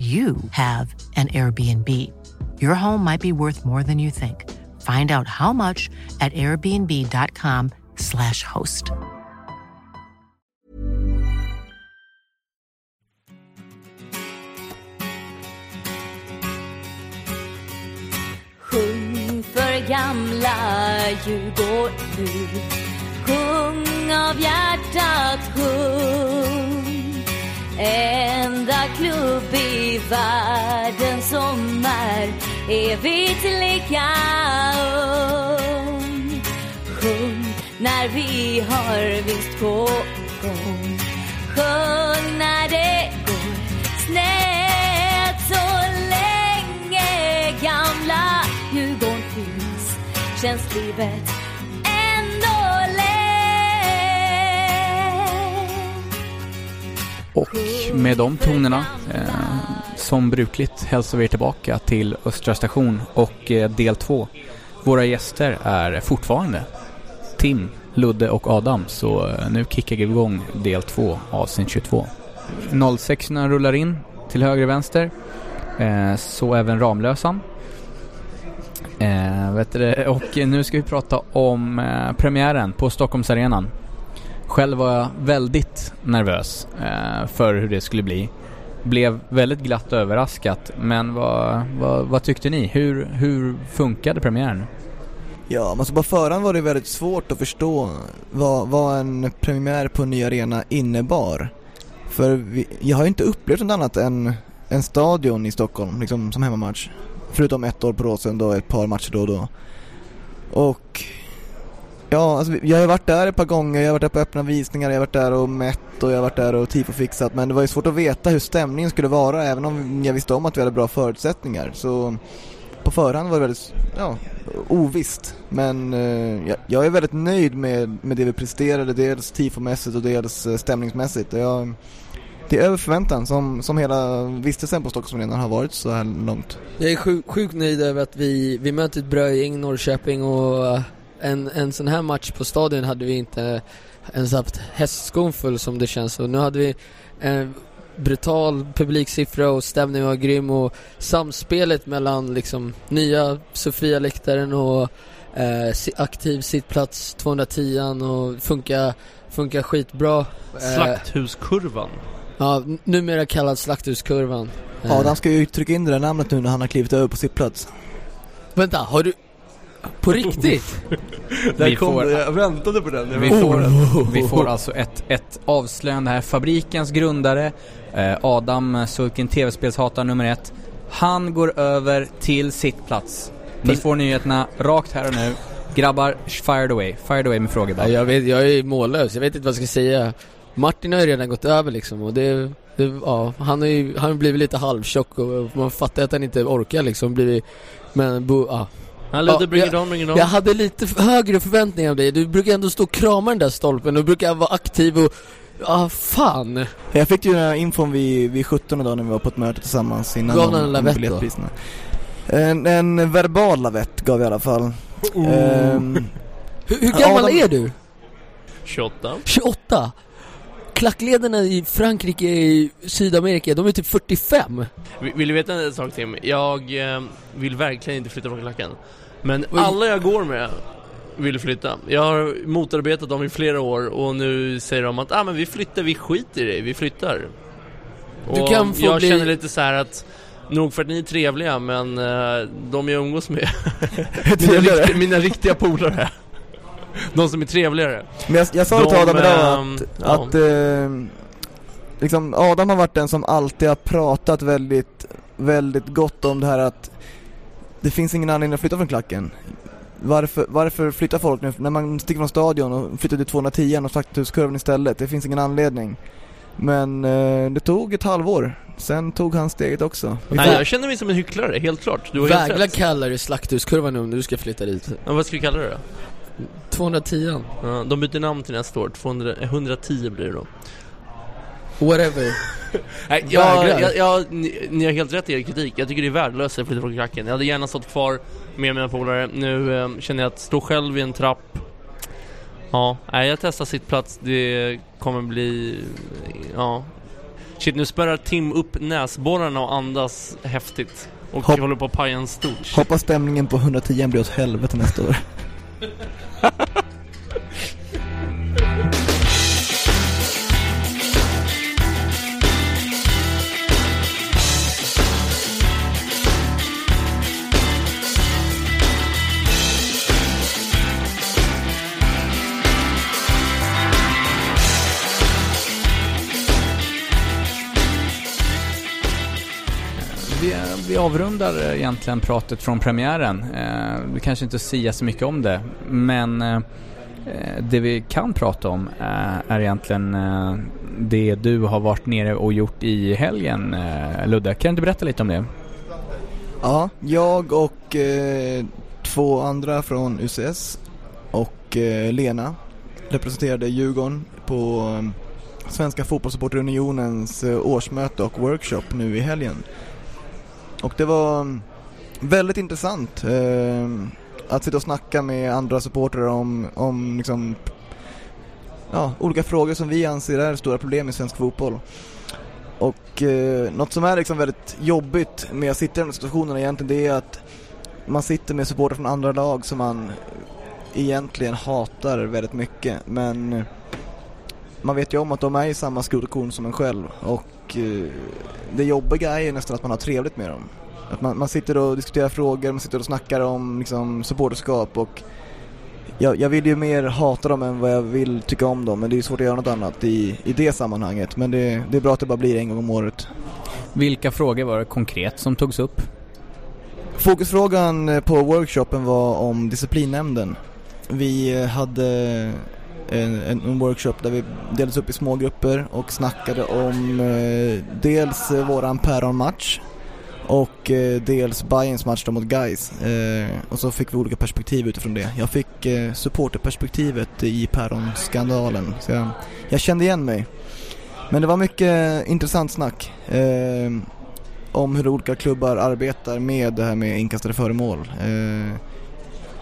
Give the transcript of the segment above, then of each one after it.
you have an Airbnb. Your home might be worth more than you think. Find out how much at airbnb.com/slash host. Sjung för gamla Djurgård nu Sjung av hjärtat, sjung Enda klubb i världen som är evigt lika ung. Sjung när vi har vinst på gång Sjung när det går snett. Så länge gamla Djurgården finns känns livet Och med de tonerna, eh, som brukligt, hälsar vi er tillbaka till Östra station och eh, del två. Våra gäster är fortfarande Tim, Ludde och Adam, så eh, nu kickar vi igång del två, avsnitt 22. 06 rullar in till höger och vänster, eh, så även Ramlösan. Eh, vet du, och eh, nu ska vi prata om eh, premiären på Stockholmsarenan. Själv var jag väldigt nervös eh, för hur det skulle bli. Blev väldigt glatt överraskat. Men vad, vad, vad tyckte ni? Hur, hur funkade premiären? Ja, alltså på förhand var det väldigt svårt att förstå vad, vad en premiär på en ny arena innebar. För vi, jag har ju inte upplevt något annat än en stadion i Stockholm, liksom som hemmamatch. Förutom ett år på Råsunda och ett par matcher då och då. Och Ja, alltså jag har varit där ett par gånger, jag har varit där på öppna visningar, jag har varit där och mätt och jag har varit där och tifofixat men det var ju svårt att veta hur stämningen skulle vara även om jag visste om att vi hade bra förutsättningar. Så på förhand var det väldigt, ja, ovisst. Men eh, jag, jag, är väldigt nöjd med, med det vi presterade, dels tifomässigt och dels eh, stämningsmässigt. Jag, det är över förväntan som, som hela vistelsen på Stockholmsarenan har varit så här långt. Jag är sjukt sjuk nöjd över att vi, vi möter ett bra gäng, Norrköping och en, en sån här match på stadion hade vi inte ens haft hästskon full som det känns och nu hade vi en brutal publiksiffra och stämningen var grym och samspelet mellan liksom nya Sofia-läktaren och eh, aktiv sittplats 210 och funkar, funkar skitbra. Eh, Slakthuskurvan. Ja, numera kallad Slakthuskurvan. Adam ska ju trycka in det där namnet nu när han har klivit över på sittplats. Vänta, har du, på riktigt? Där kom får, det, jag väntade på den. Vi får, vi får alltså ett, ett avslöjande här. Fabrikens grundare, eh, Adam Sulkin, tv-spelshatare nummer ett. Han går över till sitt plats. Ni får nyheterna rakt här och nu. Grabbar, fired away. Fired away med frågor bara. Ja, jag, vet, jag är mållös, jag vet inte vad jag ska säga. Martin har ju redan gått över liksom och det, det ja, han har ju han har blivit lite halvtjock och man fattar att han inte orkar liksom, blivit, men bo, ja, han ja, bring it on, bring it on. Jag hade lite högre förväntningar av dig. Du brukar ändå stå och krama den där stolpen. Du brukar vara aktiv och Ja, ah, fan. Jag fick ju den här infon vid, vid 17 dagen när vi var på ett möte tillsammans innan Gav den en lavett då? En, en verbal lavett gav jag i alla fall. Oh. Um, hur, hur gammal Adam, är du? 28. 28? Klackledarna i Frankrike, i Sydamerika, de är typ 45. Vill du veta en sak Tim? Jag eh, vill verkligen inte flytta från klacken. Men alla jag går med vill flytta. Jag har motarbetat dem i flera år och nu säger de att ah, men vi flyttar, vi skiter i det, vi flyttar. Du kan få jag bli... känner lite så att Nog för att ni är trevliga men uh, de jag umgås med mina, rikt mina riktiga polare De som är trevligare Men jag, jag sa det till Adam idag ehm, att, ja. att uh, liksom Adam har varit den som alltid har pratat väldigt, väldigt gott om det här att det finns ingen anledning att flytta från klacken. Varför, varför flyttar folk nu? När man sticker från stadion och flyttar till 210 och slakthuskurvan istället. Det finns ingen anledning. Men eh, det tog ett halvår. Sen tog han steget också. Nej, jag känner mig som en hycklare, helt klart. Du har Vägla helt kalla det slakthuskurvan nu om du ska flytta dit. Ja, vad ska vi kalla det då? 210 Ja, de byter namn till nästa år. 200, 110 blir det då. Whatever. Nej, jag, jag, jag, ni, ni har helt rätt i er kritik. Jag tycker det är värdelöst att flytta från klacken. Jag hade gärna stått kvar med mina polare. Nu eh, känner jag att stå själv i en trapp. Ja, nej, jag testar sitt plats. Det kommer bli... Ja. Shit, nu spärrar Tim upp näsborrarna och andas häftigt. Och Hopp håller på att paja en stort. Hoppas stämningen på 110 blir åt helvete nästa år. vi avrundar eh, egentligen pratet från premiären. Eh, vi kanske inte säger så mycket om det, men eh, eh, det vi kan prata om eh, är egentligen eh, det du har varit nere och gjort i helgen, eh, Ludde. Kan du inte berätta lite om det? Ja, jag och eh, två andra från UCS och eh, Lena representerade Djurgården på eh, Svenska Fotbollssupporterunionens årsmöte och workshop nu i helgen. Och det var mm, väldigt intressant eh, att sitta och snacka med andra supportrar om, om liksom, ja, olika frågor som vi anser är stora problem i svensk fotboll. Och eh, något som är liksom väldigt jobbigt med att sitta i de här situationerna egentligen det är att man sitter med supportrar från andra lag som man egentligen hatar väldigt mycket men man vet ju om att de är i samma skrotkorn som en själv och Eh, det jobbiga är ju nästan att man har trevligt med dem. Att man, man sitter och diskuterar frågor, man sitter och snackar om liksom, supporterskap och jag, jag vill ju mer hata dem än vad jag vill tycka om dem men det är svårt att göra något annat i, i det sammanhanget. Men det, det är bra att det bara blir en gång om året. Vilka frågor var det konkret som togs upp? Fokusfrågan på workshopen var om disciplinnämnden. Vi hade en, en, workshop där vi delades upp i små grupper och snackade om eh, dels eh, våran päronmatch och eh, dels Bayerns match mot Guys eh, och så fick vi olika perspektiv utifrån det. Jag fick eh, supporterperspektivet i päronskandalen så jag, jag kände igen mig. Men det var mycket intressant snack eh, om hur olika klubbar arbetar med det här med inkastade föremål. Eh,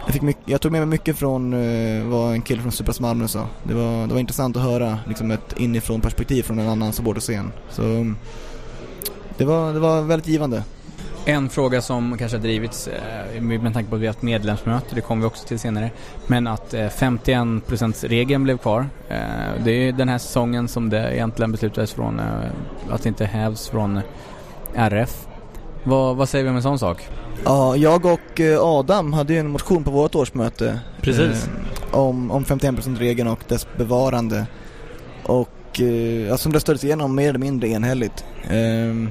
jag, fick mycket, jag tog med mig mycket från eh, uh, vad en kille från Supras Malmö sa. Det var, det var intressant att höra liksom ett inifrån perspektiv från en annan supporterscen. Så mm, det var, det var väldigt givande. En fråga som kanske har drivits eh, med tanke på att vi har haft medlemsmöte, det kommer vi också till senare, men att eh, 51%-regeln blev kvar. Det är den här säsongen som det egentligen beslutades från, att det inte hävs från RF. Vad, vad säger vi om en sån sak? Ja, jag och eh, Adam hade ju en motion på vårt årsmöte. Precis. Eh, om, om 51%-regeln och dess bevarande. Och eh, som röstades igenom mer eller mindre enhälligt. Eh,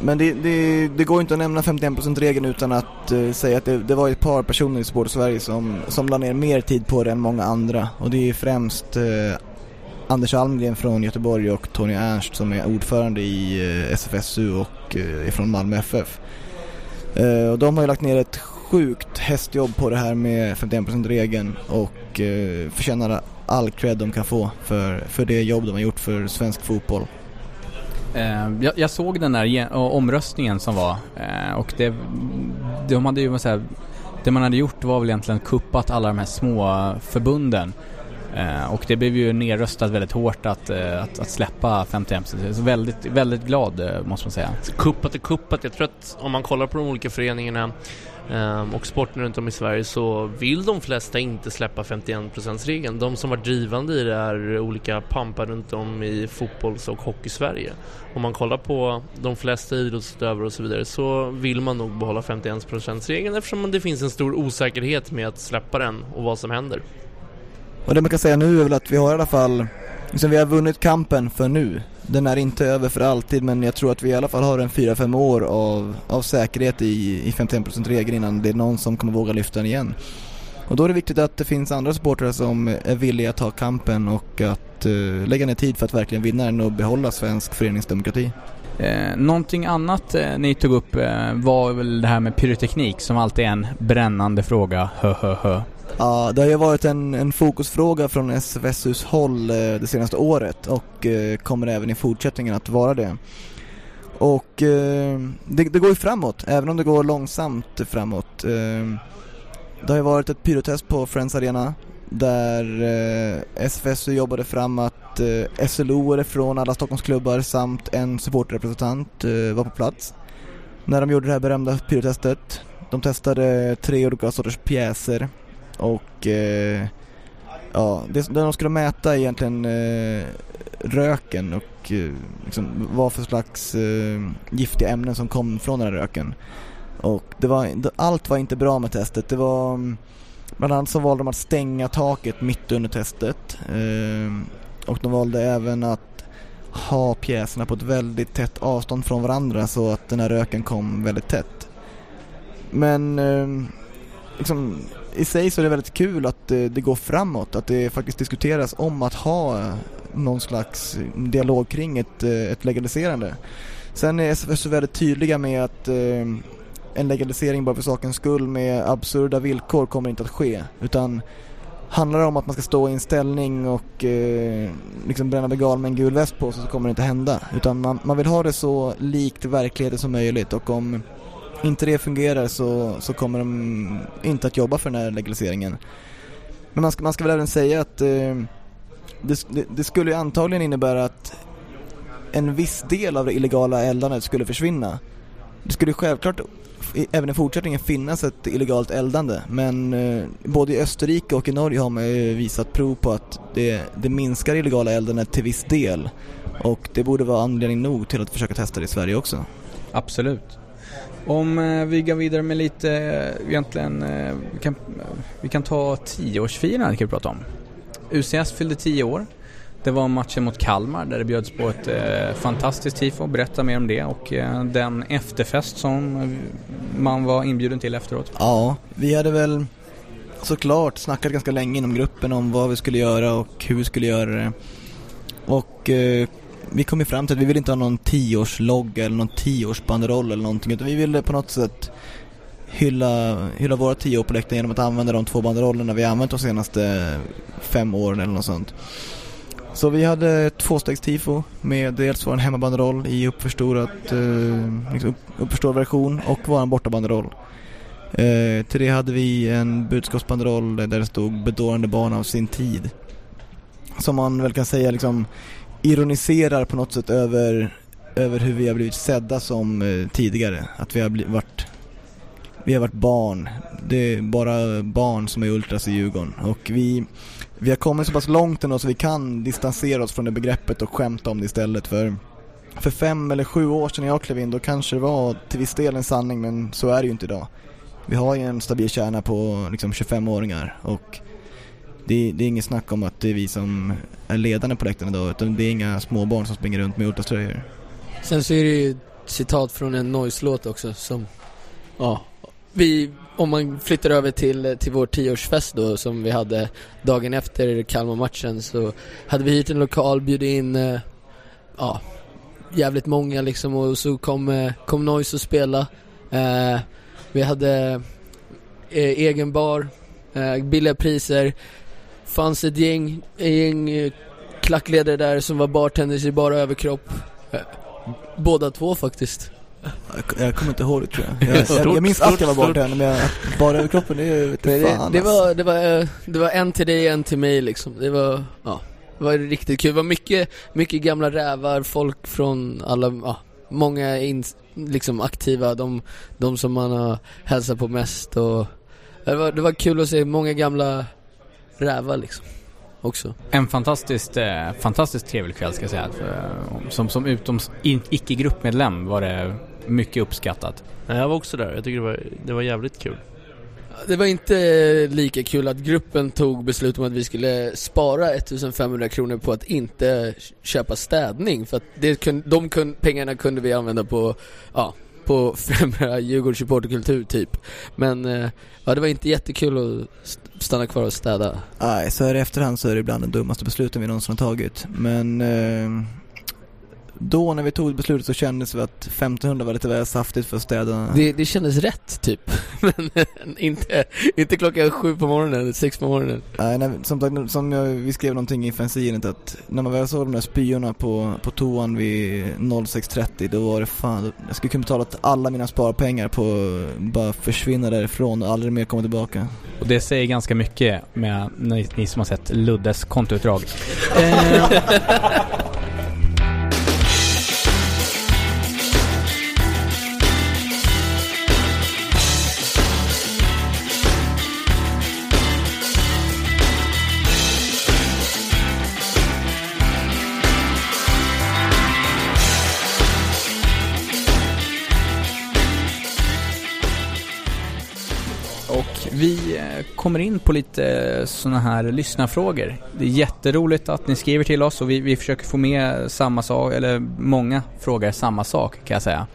men det, det, det, går inte att nämna 51%-regeln utan att uh, säga att det, det, var ett par personer i Sport Sverige som, som la ner mer tid på det än många andra. Och det är främst uh, Anders Almgren från Göteborg och Tony Ernst som är ordförande i eh, SFSU och eh, är från Malmö FF. Eh, och de har ju lagt ner ett sjukt hästjobb på det här med 51%-regeln och förtjänar all cred de kan få för, för det jobb de har gjort för svensk fotboll. Jag, jag, såg den där omröstningen som var och det, de hade ju så här, det man hade gjort var väl egentligen kuppat alla de här små förbunden. Eh, och det blev ju nerröstat väldigt hårt att, eh, att, att släppa 51%. Så väldigt, väldigt glad eh, måste man säga. Kuppat är kuppat. Jag tror att om man kollar på de olika föreningarna ehm, och sporten runt om i Sverige så vill de flesta inte släppa 51%-regeln. De som var drivande i det är olika pampar runt om i fotbolls och hockey-Sverige. Om man kollar på de flesta idrottsutövare och så vidare så vill man nog behålla 51%-regeln eftersom det finns en stor osäkerhet med att släppa den och vad som händer. Och det man kan säga nu är väl att vi har i alla fall, liksom vi har vunnit kampen för nu. Den är inte över för alltid men jag tror att vi i alla fall har en 4-5 år av, av säkerhet i, i 51% regeln innan det är någon som kommer våga lyfta den igen. Och då är det viktigt att det finns andra supportrar som är villiga att ta kampen och att uh, lägga ner tid för att verkligen vinna den och behålla svensk föreningsdemokrati. Eh, någonting annat eh, ni tog upp eh, var väl det här med pyroteknik som alltid är en brännande fråga. Hö, hö, hö. Ja, det har ju varit en, en fokusfråga från SFSUs håll eh, det senaste året och eh, kommer även i fortsättningen att vara det. Och eh, det, det går ju framåt, även om det går långsamt framåt. Eh, det har ju varit ett pyrotest på Friends Arena där eh, SFSU jobbade fram att eh, SLO från alla Stockholmsklubbar samt en supporterrepresentant eh, var på plats när de gjorde det här berömda pyrotestet. De testade tre olika sorters pjäser och eh, ja, det, de skulle mäta är egentligen eh, röken och eh, liksom, vad för slags eh, giftiga ämnen som kom från den här röken. Och det var, allt var inte bra med testet. Det var mm, Bland annat så valde de att stänga taket mitt under testet. Eh, och de valde även att ha pjäserna på ett väldigt tätt avstånd från varandra så att den här röken kom väldigt tätt. Men eh, liksom, i sig så är det väldigt kul att det, det går framåt, att det faktiskt diskuteras om att ha någon slags dialog kring ett, eh, ett legaliserande. Sen är SFS väldigt tydliga med att eh, en legalisering bara för sakens skull med absurda villkor kommer inte att ske. Utan handlar det om att man ska stå i en ställning och eh, liksom bränna begal med en gul väst på sig så kommer det inte hända. Utan man, man vill ha det så likt verkligheten som möjligt och om inte det fungerar så, så kommer de inte att jobba för den här legaliseringen. Men man ska, man ska väl även säga att eh, det, det, det skulle antagligen innebära att en viss del av det illegala eldandet skulle försvinna. Det skulle självklart även i fortsättningen finnas ett illegalt eldande men eh, både i Österrike och i Norge har man ju visat prov på att det, det minskar illegala eldandet till viss del och det borde vara anledning nog till att försöka testa det i Sverige också. Absolut. Om eh, vi går vidare med lite, eh, egentligen, eh, vi, kan, vi kan ta tioårsfirandet kan vi prata om. UCS fyllde tio år. Det var matchen mot Kalmar där det bjöds på ett eh, fantastiskt tifo. Berätta mer om det och eh, den efterfest som man var inbjuden till efteråt. Ja, vi hade väl såklart snackat ganska länge inom gruppen om vad vi skulle göra och hur vi skulle göra det. Och eh, vi kom ju fram till att vi ville inte ha någon tioårslogga eller någon tioårsbanderoll eller någonting utan vi ville på något sätt hylla, hylla våra tio år på läktaren genom att använda de två banderollerna vi använt de senaste fem åren eller något sånt. Så vi hade tvåstegstifo med dels vår hemmabanderoll i uppförstorat, eh, liksom uppförstorad version och vår bortabanderoll. Eh, till det hade vi en budskapsbanderoll där det stod bedårande barn av sin tid. Som man väl kan säga liksom ironiserar på något sätt över, över hur vi har blivit sedda som eh, tidigare. Att vi har blivit, varit vi har varit barn. Det är bara barn som är ultras i Djurgården. Och vi, vi har kommit så pass långt ändå så vi kan distansera oss från det begreppet och skämta om det istället. För, för fem eller sju år sedan jag klev in då kanske det var till viss del en sanning men så är det ju inte idag. Vi har ju en stabil kärna på liksom 25-åringar och det, det är inget snack om att det är vi som är ledande på läktaren idag utan det är inga småbarn som springer runt med ultraströjor. Sen så är det ju ett citat från en Noise-låt också som, ja, vi, om man flyttar över till, till vår tioårsfest då som vi hade dagen efter Kalmar-matchen så hade vi hyrt en lokal, bjudit in, eh, ja, jävligt många liksom och så kom, eh, kom Noise och spela. Eh, vi hade eh, egen bar, eh, billiga priser, fanns ett gäng, ett gäng eh, klackledare där som var bartenders i bara överkropp. Eh, Båda två faktiskt. Jag, jag kommer inte ihåg det tror jag. Jag, jag, Stort, jag minns stort, att jag var bartender men jag, bara överkroppen det är Men inte det, fan det, alltså. var, det, var, eh, det var en till dig, en till mig liksom. Det var, ja, det var riktigt kul. Det var mycket, mycket gamla rävar, folk från alla, ja, många in, liksom aktiva, de, de som man har hälsat på mest och det var, det var kul att se många gamla rävar liksom. Också. En fantastiskt, eh, fantastiskt trevlig kväll ska jag säga. För, eh, som, som utom in, icke-gruppmedlem var det mycket uppskattat. Nej, jag var också där. Jag tycker det var, det var jävligt kul. Det var inte lika kul att gruppen tog beslut om att vi skulle spara 1500 kronor på att inte köpa städning för att det kun, de kun, pengarna kunde vi använda på, ja, på främja Djurgårdens supporterkultur typ. Men eh, ja, det var inte jättekul att stanna kvar och städa. Nej, så här i efterhand så är det ibland de dummaste besluten vi någonsin har tagit. Men eh, då när vi tog beslutet så kändes det att 1500 var lite väl saftigt för städa. Det, det kändes rätt typ. Men inte, inte klockan sju på morgonen eller sex på morgonen. Nej, när, som, som jag, vi skrev någonting i fanzinet att när man väl såg de där spyorna på, på toan vid 06.30 då var det fan, jag skulle kunna betala alla mina sparpengar på att bara försvinna därifrån och aldrig mer komma tillbaka. Och det säger ganska mycket med ni, ni som har sett Luddes kontoutdrag. kommer in på lite sådana här lyssnarfrågor. Det är jätteroligt att ni skriver till oss och vi, vi försöker få med samma sak, eller många frågar samma sak kan jag säga.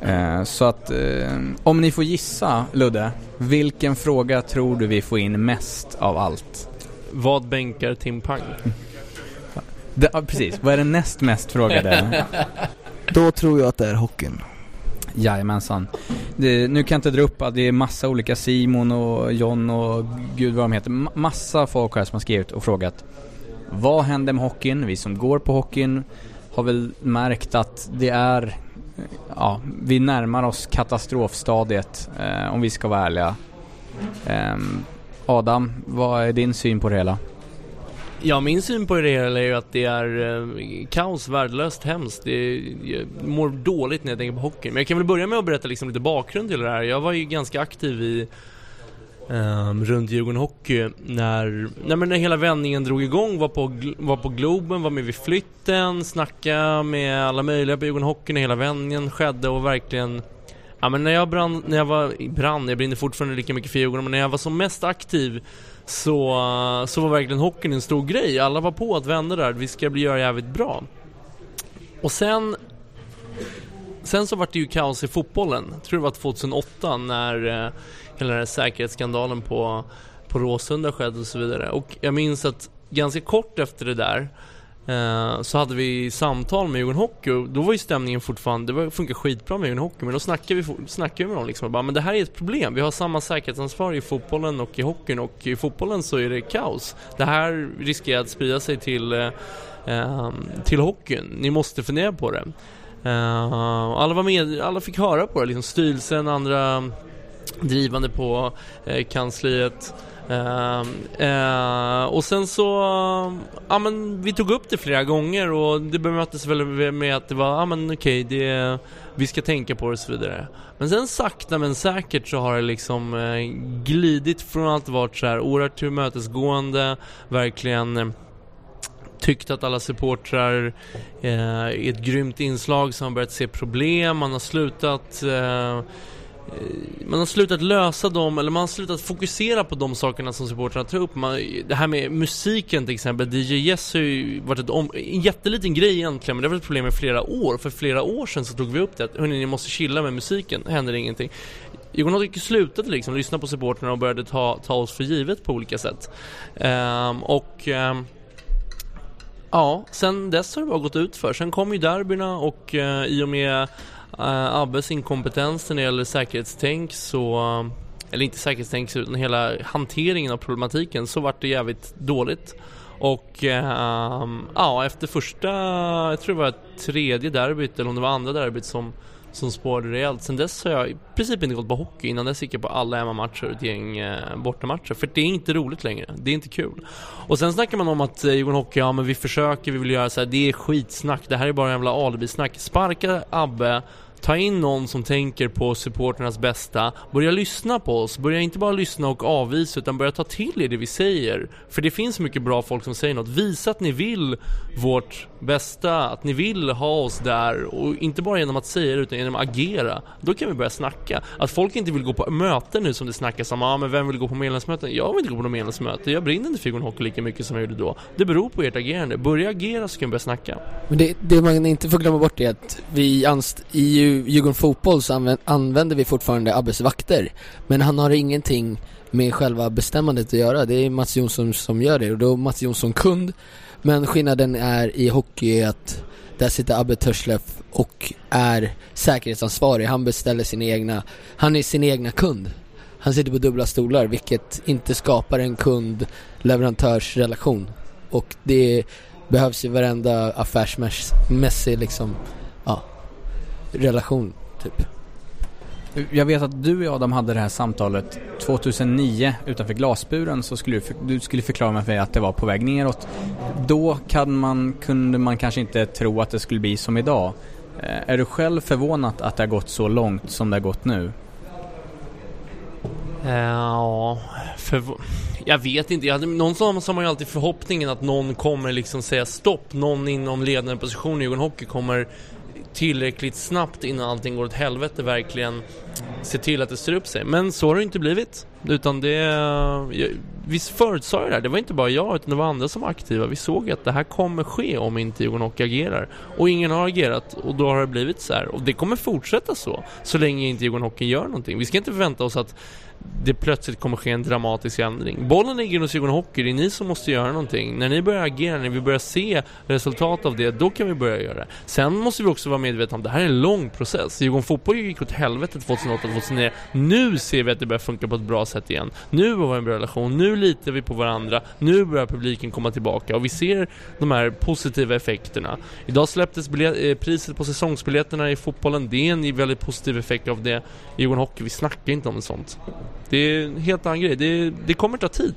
Eh, Så att eh, om ni får gissa, Ludde, vilken fråga tror du vi får in mest av allt? Vad bänkar Tim Pang? Det, ja, precis, vad är den näst mest frågade? Då tror jag att det är hockeyn. Jajamensan. Det, nu kan jag inte dra upp att det är massa olika Simon och John och gud vad de heter. Massa folk här som har skrivit och frågat. Vad händer med hockeyn? Vi som går på hockeyn har väl märkt att det är Ja, vi närmar oss katastrofstadiet eh, om vi ska vara ärliga. Eh, Adam, vad är din syn på det hela? Ja, min syn på det hela är ju att det är eh, kaos, värdelöst, hemskt. Det är, jag mår dåligt när jag tänker på hockeyn. Men jag kan väl börja med att berätta liksom lite bakgrund till det här. Jag var ju ganska aktiv i Um, runt Djurgården Hockey när, nej men när hela vändningen drog igång, var på, var på Globen, var med vid flytten, snackade med alla möjliga på Djurgården Hockey när hela vändningen skedde och verkligen Ja men när jag brann, när jag var, brann, jag brinner fortfarande lika mycket för Djurgården, men när jag var som mest aktiv så, så var verkligen hockeyn en stor grej. Alla var på att vända där, vi ska bli göra jävligt bra. Och sen Sen så vart det ju kaos i fotbollen. Jag tror det var 2008 när eh, hela den här säkerhetsskandalen på, på Råsunda skedde och så vidare. Och jag minns att ganska kort efter det där eh, Eh, så hade vi samtal med Djurgården Hockey och då var ju stämningen fortfarande, det funkar skitbra med Djurgården Hockey men då snackade vi, snackade vi med dem liksom och bara, men det här är ett problem. Vi har samma säkerhetsansvar i fotbollen och i hockeyn och i fotbollen så är det kaos. Det här riskerar att sprida sig till, eh, ehm, till hockeyn. Ni måste fundera på det. Eh, alla var med, alla fick höra på det, liksom styrelsen, andra drivande på eh, kansliet. Eh, eh, och sen så, ja men vi tog upp det flera gånger och det bemöttes väl med att det var, ja men okej, det, vi ska tänka på det och så vidare. Men sen sakta men säkert så har det liksom eh, glidit från att varit så här oerhört tillmötesgående, verkligen eh, tyckt att alla supportrar eh, är ett grymt inslag som har börjat se problem, man har slutat eh, Eh, man har slutat lösa dem, eller man har slutat fokusera på de sakerna som supportrarna tar upp. Man, det här med musiken till exempel, DJ Yes har ju varit ett om, en jätteliten grej egentligen, men det har varit ett problem i flera år. För flera år sedan så tog vi upp det, att hörni, ni måste chilla med musiken, händer ingenting. Djurgården har slutade liksom lyssna på supportrarna och började ta, ta oss för givet på olika sätt. Um, och um, Ja, sen dess har det bara gått ut för. Sen kom ju derbyna och uh, i och med Eh, Abbes inkompetens när det gäller säkerhetstänk så eller inte säkerhetstänk utan hela hanteringen av problematiken så vart det jävligt dåligt. Och ehm, ja, efter första, jag tror det var tredje derbyt eller om det var andra derbyt som som spårade rejält. Sen dess har jag i princip inte gått på hockey. Innan dess gick jag på alla hemmamatcher och ett gäng eh, bortamatcher. För det är inte roligt längre. Det är inte kul. Och sen snackar man om att eh, Djurgården Hockey, ja men vi försöker, vi vill göra så här. Det är skitsnack. Det här är bara jävla alibisnack. Sparka Abbe Ta in någon som tänker på supporternas bästa. Börja lyssna på oss. Börja inte bara lyssna och avvisa utan börja ta till er det vi säger. För det finns mycket bra folk som säger något. Visa att ni vill vårt bästa. Att ni vill ha oss där. Och inte bara genom att säga det utan genom att agera. Då kan vi börja snacka. Att folk inte vill gå på möten nu som det snackas om. Ja ah, men vem vill gå på medlemsmöten? Jag vill inte gå på något medlemsmöte. Jag brinner inte för Djurgården Hockey lika mycket som jag gjorde då. Det beror på ert agerande. Börja agera så kan vi börja snacka. Men det, det man inte får glömma bort är att vi anst- i Djurgården Fotboll så använder, använder vi fortfarande Abbes vakter. Men han har ingenting med själva bestämmandet att göra. Det är Mats Jonsson som gör det och då är Mats Jonsson kund. Men skillnaden är i hockey att där sitter Abbe Törslef och är säkerhetsansvarig. Han beställer sina egna, han är sin egna kund. Han sitter på dubbla stolar vilket inte skapar en kund-leverantörsrelation. Och det behövs i varenda affärsmässig liksom, ja, relation typ. Jag vet att du och Adam hade det här samtalet 2009 utanför glasburen så skulle du, för, du skulle förklara mig för mig att det var på väg neråt. Då kan man, kunde man kanske inte tro att det skulle bli som idag. Eh, är du själv förvånad att det har gått så långt som det har gått nu? Ja, för, jag vet inte. Jag hade, någonstans har man ju alltid förhoppningen att någon kommer liksom säga stopp. Någon inom ledande position i Djurgården Hockey kommer tillräckligt snabbt innan allting går åt helvete verkligen se till att det styr upp sig. Men så har det inte blivit. Utan det... Visst förutsade det här. Det var inte bara jag utan det var andra som var aktiva. Vi såg att det här kommer ske om inte Djurgården Hockey agerar. Och ingen har agerat och då har det blivit så här. Och det kommer fortsätta så. Så länge inte Djurgården gör någonting. Vi ska inte förvänta oss att det plötsligt kommer ske en dramatisk ändring. Bollen ligger hos Djurgården Hockey, det är ni som måste göra någonting. När ni börjar agera, när vi börjar se resultat av det, då kan vi börja göra det. Sen måste vi också vara medvetna om att det här är en lång process. Djurgården Fotboll gick åt helvete 2008-2009. Nu ser vi att det börjar funka på ett bra sätt igen. Nu har vi en bra relation, nu litar vi på varandra, nu börjar publiken komma tillbaka och vi ser de här positiva effekterna. Idag släpptes eh, priset på säsongsbiljetterna i fotbollen, det är en väldigt positiv effekt av det. Djurgården Hockey, vi snackar inte om sånt. Det är en helt annan grej. Det, det kommer ta tid.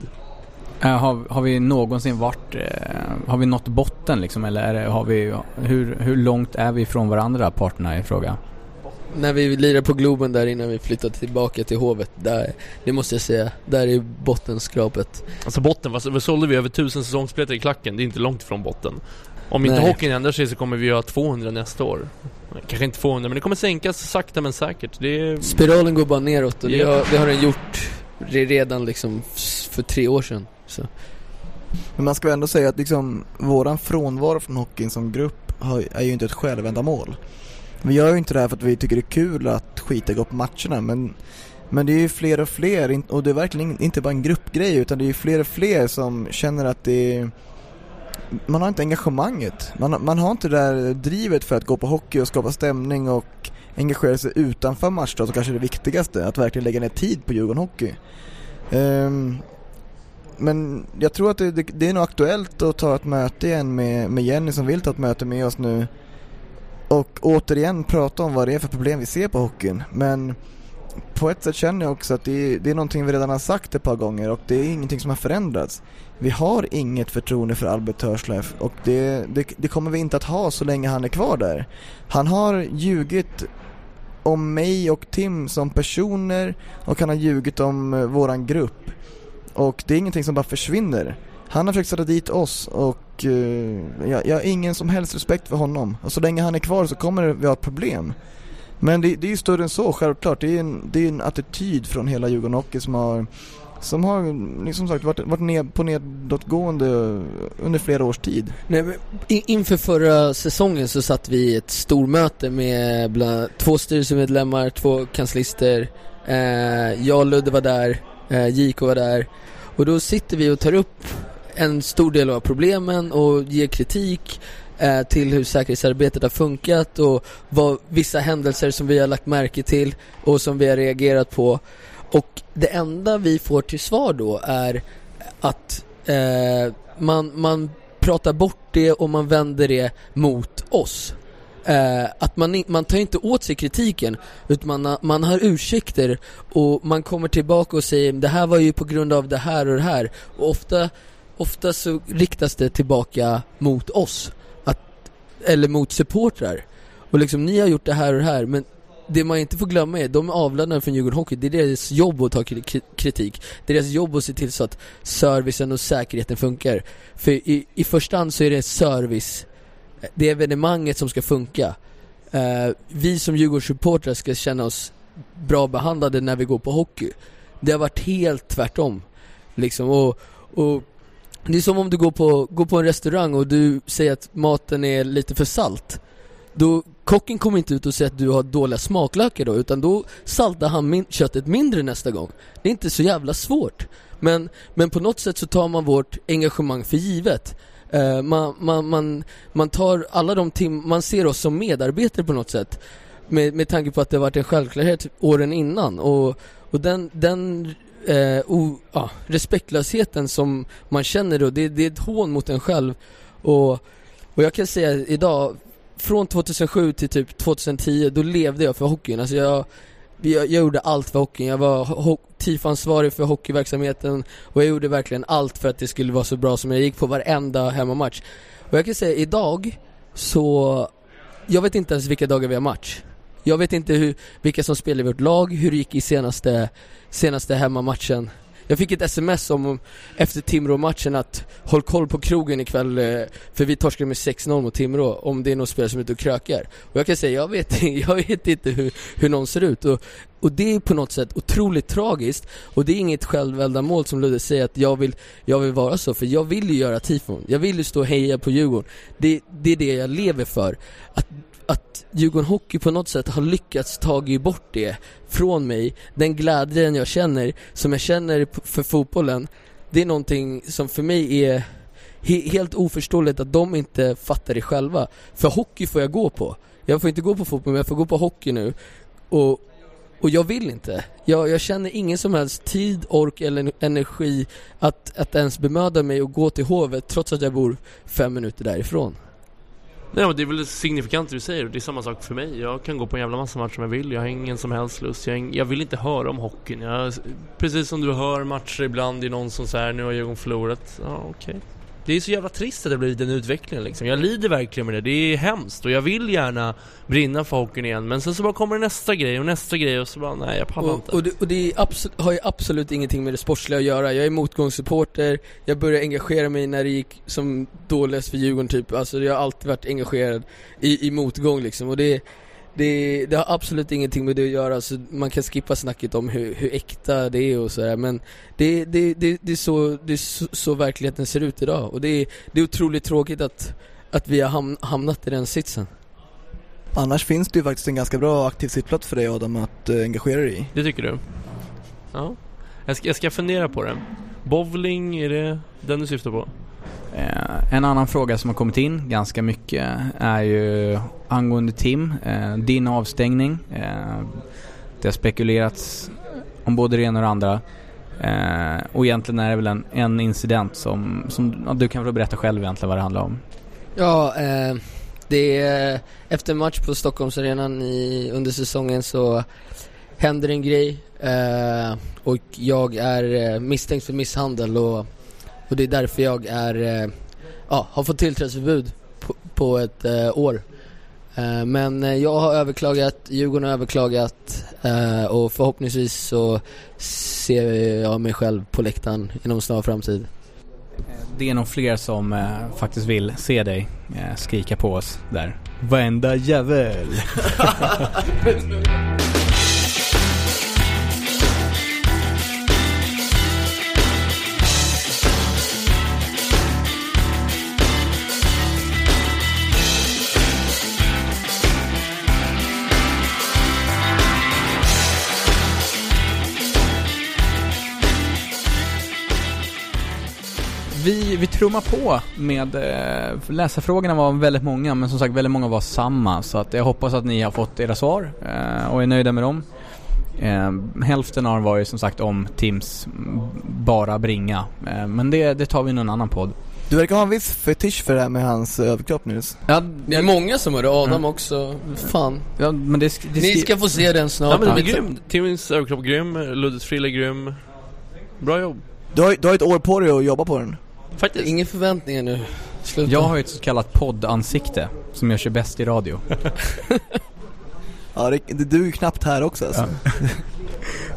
Uh, har, har vi någonsin varit, uh, har vi nått botten liksom eller är det, har vi, hur, hur långt är vi från varandra parterna i fråga? När vi lirade på Globen där innan vi flyttade tillbaka till Hovet, där, det måste jag säga, där är bottenskrapet. Alltså botten, vad sålde vi över tusen säsongsbiljetter i klacken? Det är inte långt från botten. Om inte Nej. hockeyn ändrar sig så kommer vi göra 200 nästa år. Kanske inte 200 men det kommer sänkas sakta men säkert. Det är... Spiralen går bara neråt och det, Ja. har, det har den gjort redan liksom för tre år sedan. Så. Men man ska väl ändå säga att liksom våran frånvaro från hockeyn som grupp har, är ju inte ett självändamål. Vi gör ju inte det här för att vi tycker det är kul att skita gå på matcherna men, men det är ju fler och fler och det är verkligen inte bara en gruppgrej utan det är ju fler och fler som känner att det är man har inte engagemanget. Man, man har inte det där drivet för att gå på hockey och skapa stämning och engagera sig utanför matchdag som kanske är det viktigaste, att verkligen lägga ner tid på Djurgården Hockey. Um, men jag tror att det, det, det är nog aktuellt att ta ett möte igen med, med Jenny som vill ta ett möte med oss nu och återigen prata om vad det är för problem vi ser på hockeyn. Men på ett sätt känner jag också att det är, det är någonting vi redan har sagt ett par gånger och det är ingenting som har förändrats. Vi har inget förtroende för Albert Törslöf och det, det, det kommer vi inte att ha så länge han är kvar där. Han har ljugit om mig och Tim som personer och han har ljugit om eh, våran grupp. Och det är ingenting som bara försvinner. Han har försökt sätta dit oss och eh, uh, jag, jag har ingen som helst respekt för honom. Och så länge han är kvar så kommer vi ha ett problem. Men det, det är ju större än så självklart. Det är en, det är en attityd från hela Djurgården Hockey som har som har liksom sagt varit, varit ned, på nedåtgående under flera års tid. Nej, men inför förra säsongen så satt vi i ett stormöte med bland, två styrelsemedlemmar, två kanslister, eh, jag och Ludde var där, eh, JK var där och då sitter vi och tar upp en stor del av problemen och ger kritik eh, till hur säkerhetsarbetet har funkat och vad, vissa händelser som vi har lagt märke till och som vi har reagerat på. Och det enda vi får till svar då är att eh, man, man pratar bort det och man vänder det mot oss. Eh, att man, man tar inte åt sig kritiken utan man, har- man har ursäkter och man kommer tillbaka och säger det här var ju på grund av det här och det här. Och ofta, ofta så riktas det tillbaka mot oss eller mot supportrar och liksom ni har gjort det här och det här men det man inte får glömma är, de är avlönade från Djurgården Hockey, det är deras jobb att ta kritik. Det är deras jobb att se till så att servicen och säkerheten funkar. För i, i första hand så är det service, det är evenemanget som ska funka. Uh, vi som Djurgårdssupportrar ska känna oss bra behandlade när vi går på hockey. Det har varit helt tvärtom. Liksom, och, och det är som om du går på, går på en restaurang och du säger att maten är lite för salt. Då, kocken kommer inte ut och säger att du har dåliga smaklökar då, utan då saltar han min- köttet mindre nästa gång. Det är inte så jävla svårt. Men, men på något sätt så tar man vårt engagemang för givet. Eh, man, man, man, man tar alla de tim man ser oss som medarbetare på något sätt. Med, med tanke på att det har varit en självklarhet åren innan och, och den, den eh, o, ja, respektlösheten som man känner då, det, det är ett hån mot en själv. Och, och jag kan säga idag, från 2007 till typ 2010, då levde jag för hockeyn. Alltså jag, jag, jag gjorde allt för hockeyn. Jag var ho- TIF-ansvarig för hockeyverksamheten och jag gjorde verkligen allt för att det skulle vara så bra som jag gick på varenda hemmamatch. Och jag kan säga idag, så jag vet inte ens vilka dagar vi har match. Jag vet inte hur, vilka som spelar i vårt lag, hur det gick i senaste, senaste hemmamatchen. Jag fick ett sms om, efter Timrå-matchen att håll koll på krogen ikväll eh, för vi torskade med 6-0 mot Timrå om det är någon spelare som är ute och krökar. Och jag kan säga, jag vet, jag vet inte hur, hur någon ser ut och, och det är på något sätt otroligt tragiskt och det är inget självändamål som Ludde säger att jag vill, jag vill vara så för jag vill ju göra tifon, jag vill ju stå och heja på Djurgården. Det, det är det jag lever för. Att att Djurgården Hockey på något sätt har lyckats tagit bort det från mig. Den glädjen jag känner, som jag känner för fotbollen, det är någonting som för mig är he- helt oförståeligt att de inte fattar det själva. För hockey får jag gå på. Jag får inte gå på fotboll, men jag får gå på hockey nu. Och, och jag vill inte. Jag, jag känner ingen som helst tid, ork eller energi att, att ens bemöda mig och gå till Hovet trots att jag bor fem minuter därifrån. Nej men det är väl signifikant det du säger, det är samma sak för mig. Jag kan gå på en jävla massa matcher om jag vill, jag har ingen som helst lust. Jag, jag vill inte höra om hockeyn. Jag, precis som du hör matcher ibland, det är någon som säger nu har Djurgården förlorat. Ja okej. Det är så jävla trist att det blir den utvecklingen liksom. Jag lider verkligen med det, det är hemskt och jag vill gärna brinna för hockeyn igen. Men sen så bara kommer nästa grej och nästa grej och så bara nej jag pallar inte. Och, och det, och det absolut, har ju absolut ingenting med det sportsliga att göra. Jag är motgångssupporter, jag började engagera mig när det gick som dåligast för Djurgården typ. Alltså jag har alltid varit engagerad i, i motgång liksom. Och det, det, det har absolut ingenting med det att göra. Så man kan skippa snacket om hur, hur äkta det är och sådär. Men det, det, det, det är, så, det är så, så verkligheten ser ut idag. Och det är, det är otroligt tråkigt att, att vi har ham, hamnat i den sitsen. Annars finns det ju faktiskt en ganska bra aktiv sittplats för dig Adam att eh, engagera dig i. Det tycker du? Ja. Jag ska, jag ska fundera på det. Bowling, är det den du syftar på? Eh, en annan fråga som har kommit in ganska mycket är ju angående Tim, eh, din avstängning. Eh, det har spekulerats om både det ena och det andra. Eh, och egentligen är det väl en, en incident som, som ja, du kan väl berätta själv egentligen vad det handlar om. Ja, eh, det är efter match på Stockholmsarenan i, under säsongen så händer en grej eh, och jag är eh, misstänkt för misshandel och, och det är därför jag är, eh, ja, har fått tillträdesförbud på, på ett eh, år. Eh, men eh, jag har överklagat, Djurgården har överklagat eh, och förhoppningsvis så ser jag mig själv på läktaren inom snar framtid. Det är nog fler som faktiskt vill se dig skrika på oss där. Varenda jävel! Vi, vi trummar på med, eh, läsarfrågorna var väldigt många men som sagt väldigt många var samma så att jag hoppas att ni har fått era svar eh, och är nöjda med dem. Eh, hälften av den var ju som sagt om Tims mm, bara bringa. Eh, men det, det tar vi i någon annan podd. Du verkar ha en viss fetisch för det här med hans överkropp Nils. Ja, Det är många som har det, Adam också. Fan. ja men det, det Ni ska få se den snart. Ja men den är grym. Timmins överkropp grym, Luddes frill är grym. Bra jobb. Du har, du har ett år på dig att jobba på den. Faktiskt. Inga förväntningar nu. Sluta. Jag har ju ett så kallat poddansikte som gör sig bäst i radio. Ja, det, det duger ju knappt här också alltså.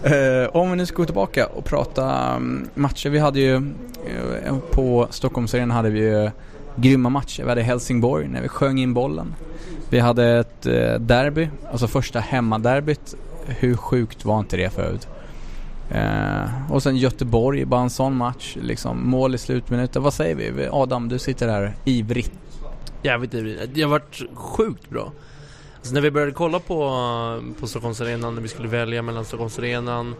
Eh, om vi nu ska gå tillbaka och prata um, matcher. Vi hade ju eh, på Stockholmsarenan hade vi ju grymma matcher. Vi hade Helsingborg när vi sjöng in bollen. Vi hade ett eh, derby, alltså första hemmaderbyt. Hur sjukt var inte det förut? Eh, och sen Göteborg, bara en sån match. Liksom, mål i slutminuten. Vad säger vi? Adam, du sitter här ivrigt. Jävligt ivrigt. Det har varit sjukt bra. Alltså när vi började kolla på, på Stockholmsarenan, när vi skulle välja mellan Stockholmsarenan,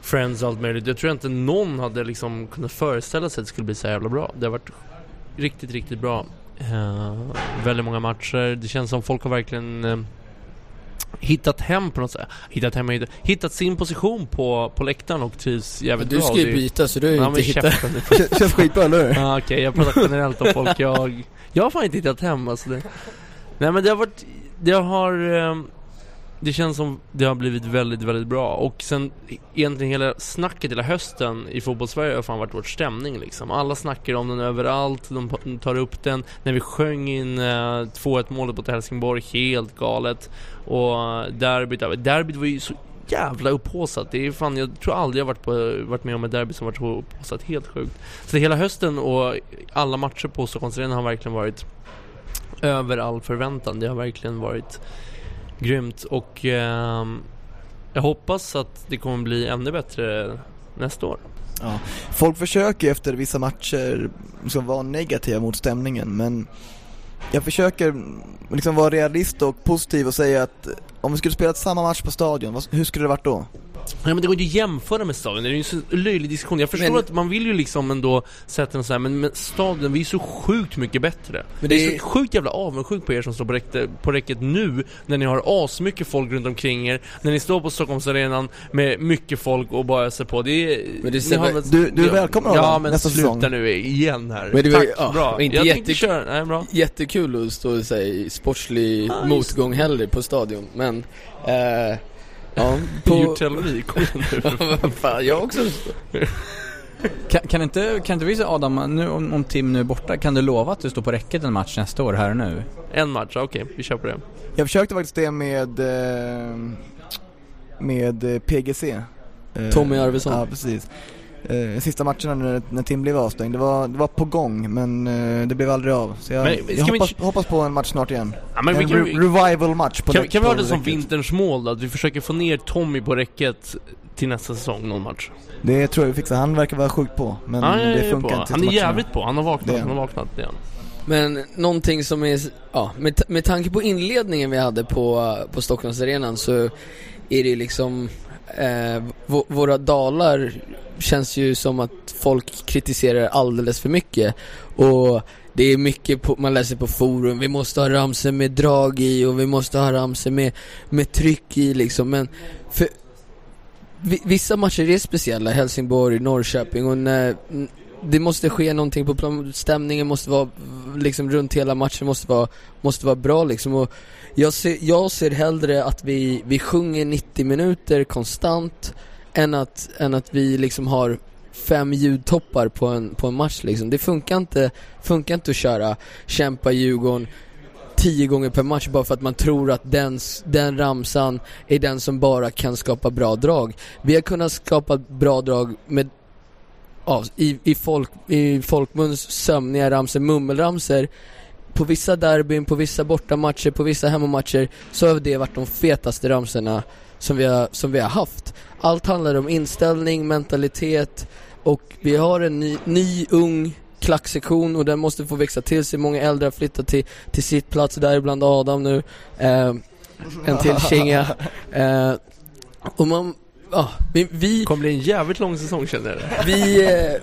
Friends och allt möjligt. Jag tror inte någon hade liksom kunnat föreställa sig att det skulle bli så jävla bra. Det har varit riktigt, riktigt bra. Uh, väldigt många matcher. Det känns som folk har verkligen eh, hittat hem på något sätt. Hittat hem, hittat, hittat sin position på, på läktaren och trivs jävligt Du bra. ska ju byta så du har ju Ja, inte men hittat... Känns skitbra, eller hur? Ja, Okej, jag pratar generellt om folk jag... Jag har fan inte hittat hem alltså det. Nej men det har varit... Det har... Det känns som det har blivit väldigt, väldigt bra. Och sen e-, egentligen hela snacket hela hösten i fotbollssverige har fan varit vår stämning liksom. Alla snackar om den överallt, de tar upp den. När vi sjöng in eh, 2-1 målet mot Helsingborg, helt galet. Och eh, derbyt, derbyt var ju så jävla upphaussat. Det är fan, jag tror aldrig jag varit, på, varit med om ett derby som varit så upphaussat. Helt sjukt. Så hela hösten och alla matcher på Stockholmsarenan har verkligen varit över all förväntan. Det har verkligen varit grymt och eh, jag hoppas att det kommer bli ännu bättre nästa år. Ja. Folk försöker ju efter vissa matcher liksom vara negativa mot stämningen men jag försöker liksom vara realist och positiv och säga att om vi skulle spela samma match på stadion, hur skulle det varit då? Nej men det går inte att jämföra med stadion, det är ju en så löjlig diskussion. Jag förstår Men- att man vill ju liksom ändå sätta den så här, men med stadion, vi är så sjukt mycket bättre. Men det det är är- så sjukt jävla avundsjuk på er som står på räcket, på räcket nu, när ni har asmycket folk runt omkring er, när ni står på Stockholmsarenan med mycket folk och bara ser på. Det är... Men det är så- väl- du- du är välkommen, Ja men nästa sluta säsong. nu igen här. Men det var Tack, ju- ja, bra. inte jag jätte- köra, nej bra. Jättekul att stå i sportslig just motgång heller på stadion, men... Eh, ja, You på... tell me, kom igen nu. Vad fan, jag också... Kan, kan, inte, kan inte vi säga Adam, nu, om, om Tim nu är borta, kan du lova att du står på räcket en match nästa år här och nu? En match, okej, vi kör på det. Jag försökte faktiskt det med eh, med eh, PGC Eh, Tommy Arvidsson. Ja, precis eh, Sista matcherna när, när Tim blev avstängd, det var, det var på gång men eh, det blev aldrig av Så jag, Men, ska jag vi hoppas, inte- hoppas på en match snart igen Ja, men vi En kan, re- revival-match på kan, kan vi ha det som vinterns mål då? Att vi försöker få ner Tommy på räcket till nästa säsong, någon match? Det tror jag vi fixar, han verkar vara sjukt på men jag det funkar på. inte Han är matcherna. jävligt på, han har vaknat, Det han har vaknat igen. Men någonting som är, ja, med, med tanke på inledningen vi hade på, på Stockholmsarenan så är det ju liksom, eh, våra dalar känns ju som att folk kritiserar alldeles för mycket. Och det är mycket på, man läser på forum, vi måste ha ramser med drag i och vi måste ha ramser med, med tryck i liksom. Men för Vissa matcher är speciella, Helsingborg, Norrköping och när, det måste ske någonting på plan, stämningen måste vara liksom runt hela matchen måste vara, måste vara bra liksom. Och jag ser, jag ser hellre att vi, vi sjunger 90 minuter konstant än att, än att vi liksom har fem ljudtoppar på en, på en match liksom. Det funkar inte, funkar inte att köra kämpa Djurgården tio gånger per match bara för att man tror att den, den ramsan är den som bara kan skapa bra drag. Vi har kunnat skapa bra drag med ja, i, i, folk, i folkmuns sömniga ramser, mummelramser på vissa derbyn, på vissa bortamatcher, på vissa hemmamatcher så har det varit de fetaste ramserna som vi har, som vi har haft. Allt handlar om inställning, mentalitet och vi har en ny, ny ung klacksektion och den måste få växa till sig. Många äldre har flyttat till, till sitt plats, däribland Adam nu. Eh, en till kinga. Eh, och man, ja, vi, vi Det kommer bli en jävligt lång säsong känner jag. vi, eh,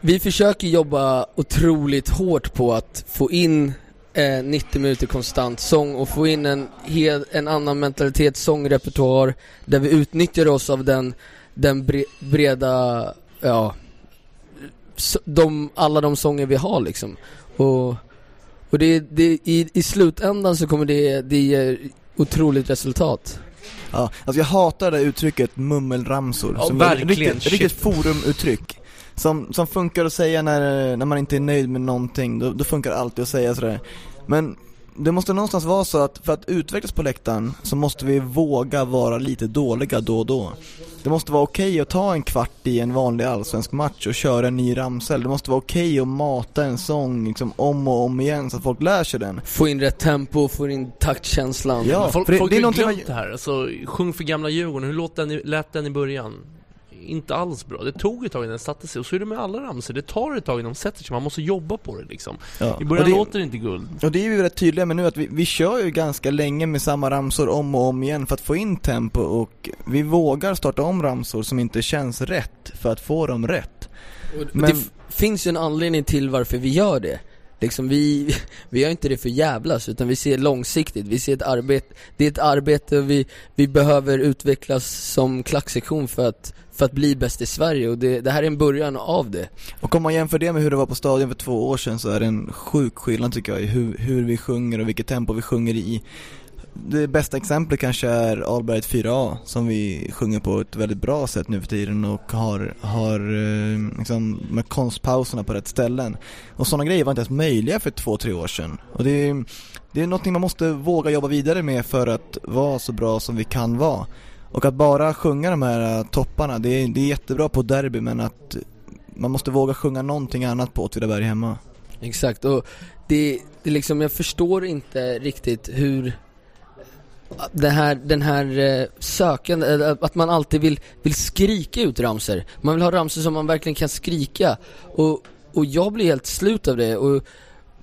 vi försöker jobba otroligt hårt på att få in eh, 90 minuter konstant sång och få in en, hel, en annan mentalitet, sångrepertoar där vi utnyttjar oss av den, den bre, breda, ja, de, alla de sånger vi har liksom. Och, och det, det, i, i slutändan så kommer det, det ge otroligt resultat. Ja, alltså jag hatar det uttrycket mummelramsor. Ja, som är verkligen, Riktigt, riktigt shit. forumuttryck. Som, som funkar att säga när, när man inte är nöjd med någonting, då, då funkar det alltid att säga sådär. Men det måste någonstans vara så att för att utvecklas på läktaren så måste vi våga vara lite dåliga då och då. Det måste vara okej att ta en kvart i en vanlig allsvensk match och köra en ny ramsel. Det måste vara okej att mata en sång liksom om och om igen så att folk lär sig den. Få in rätt tempo, få in taktkänslan. Ja, Men folk det- folk det är har glömt man- det här. Alltså, sjung för gamla Djurgården, hur låt den, lät den i början? Inte alls bra. Det tog ett tag innan den satte sig. Och så är det med alla ramsor. Det tar ett tag innan de sätter sig. Man måste jobba på det liksom. Ja. I början Och det- låter det inte guld. Och det är vi rätt tydliga med nu att vi, vi kör ju ganska länge med samma ramsor om och om igen för att få in tempo och vi vågar starta om ramsor som inte känns rätt för att få dem rätt. Men- Det finns ju en anledning till varför vi gör det. Liksom vi, vi gör inte det för jävlas utan vi ser långsiktigt, vi ser ett arbete, det är ett arbete och vi, vi behöver utvecklas som klacksektion för att, för att bli bäst i Sverige och det, det här är en början av det. Och om man jämför det med hur det var på stadion för två år sedan så är det en sjuk skillnad tycker jag i hur, hur vi sjunger och vilket tempo vi sjunger i. Det bästa exemplet kanske är Alberget 4A som vi sjunger på ett väldigt bra sätt nu för tiden och har, har eh, liksom med konstpauserna på rätt ställen. Och sådana grejer var inte ens möjliga för två, tre år sedan. Och det är, det är någonting man måste våga jobba vidare med för att vara så bra som vi kan vara. Och att bara sjunga de här eh, topparna, det är, det är jättebra på derby men att man måste våga sjunga någonting annat på Åtvidaberg hemma. Exakt och det, det liksom, jag förstår inte riktigt hur här, den här eh, sökande, eh, eh, att man alltid vill, vill skrika ut ramser. Man vill ha ramser som man verkligen kan skrika. Och, och jag blir helt slut av det. Och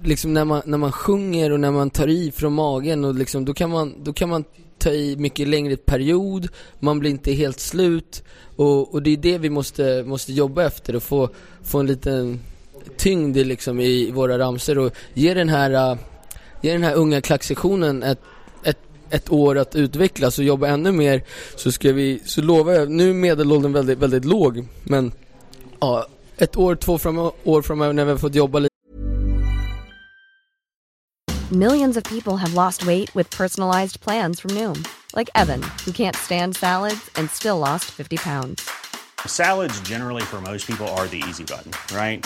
liksom när man, när man sjunger och när man tar i från magen och liksom, då kan man, då kan man ta i mycket längre period, man blir inte helt slut. Och, och det är det vi måste, måste jobba efter och få, få en liten tyngd i, liksom, i våra ramser och ge den här, ge den här unga klacksektionen ett, ett, år att utvecklas och jobba ännu mer så ska vi, så lovar jag, nu är medelåldern väldigt, väldigt låg men ja, ett år, två fram, år framöver när vi har fått jobba lite Millions of people have lost weight with personalized plans from Noom, like Evan, who can't stand salads and still lost 50 pounds. Salads, generally, for most people, are the easy button, right?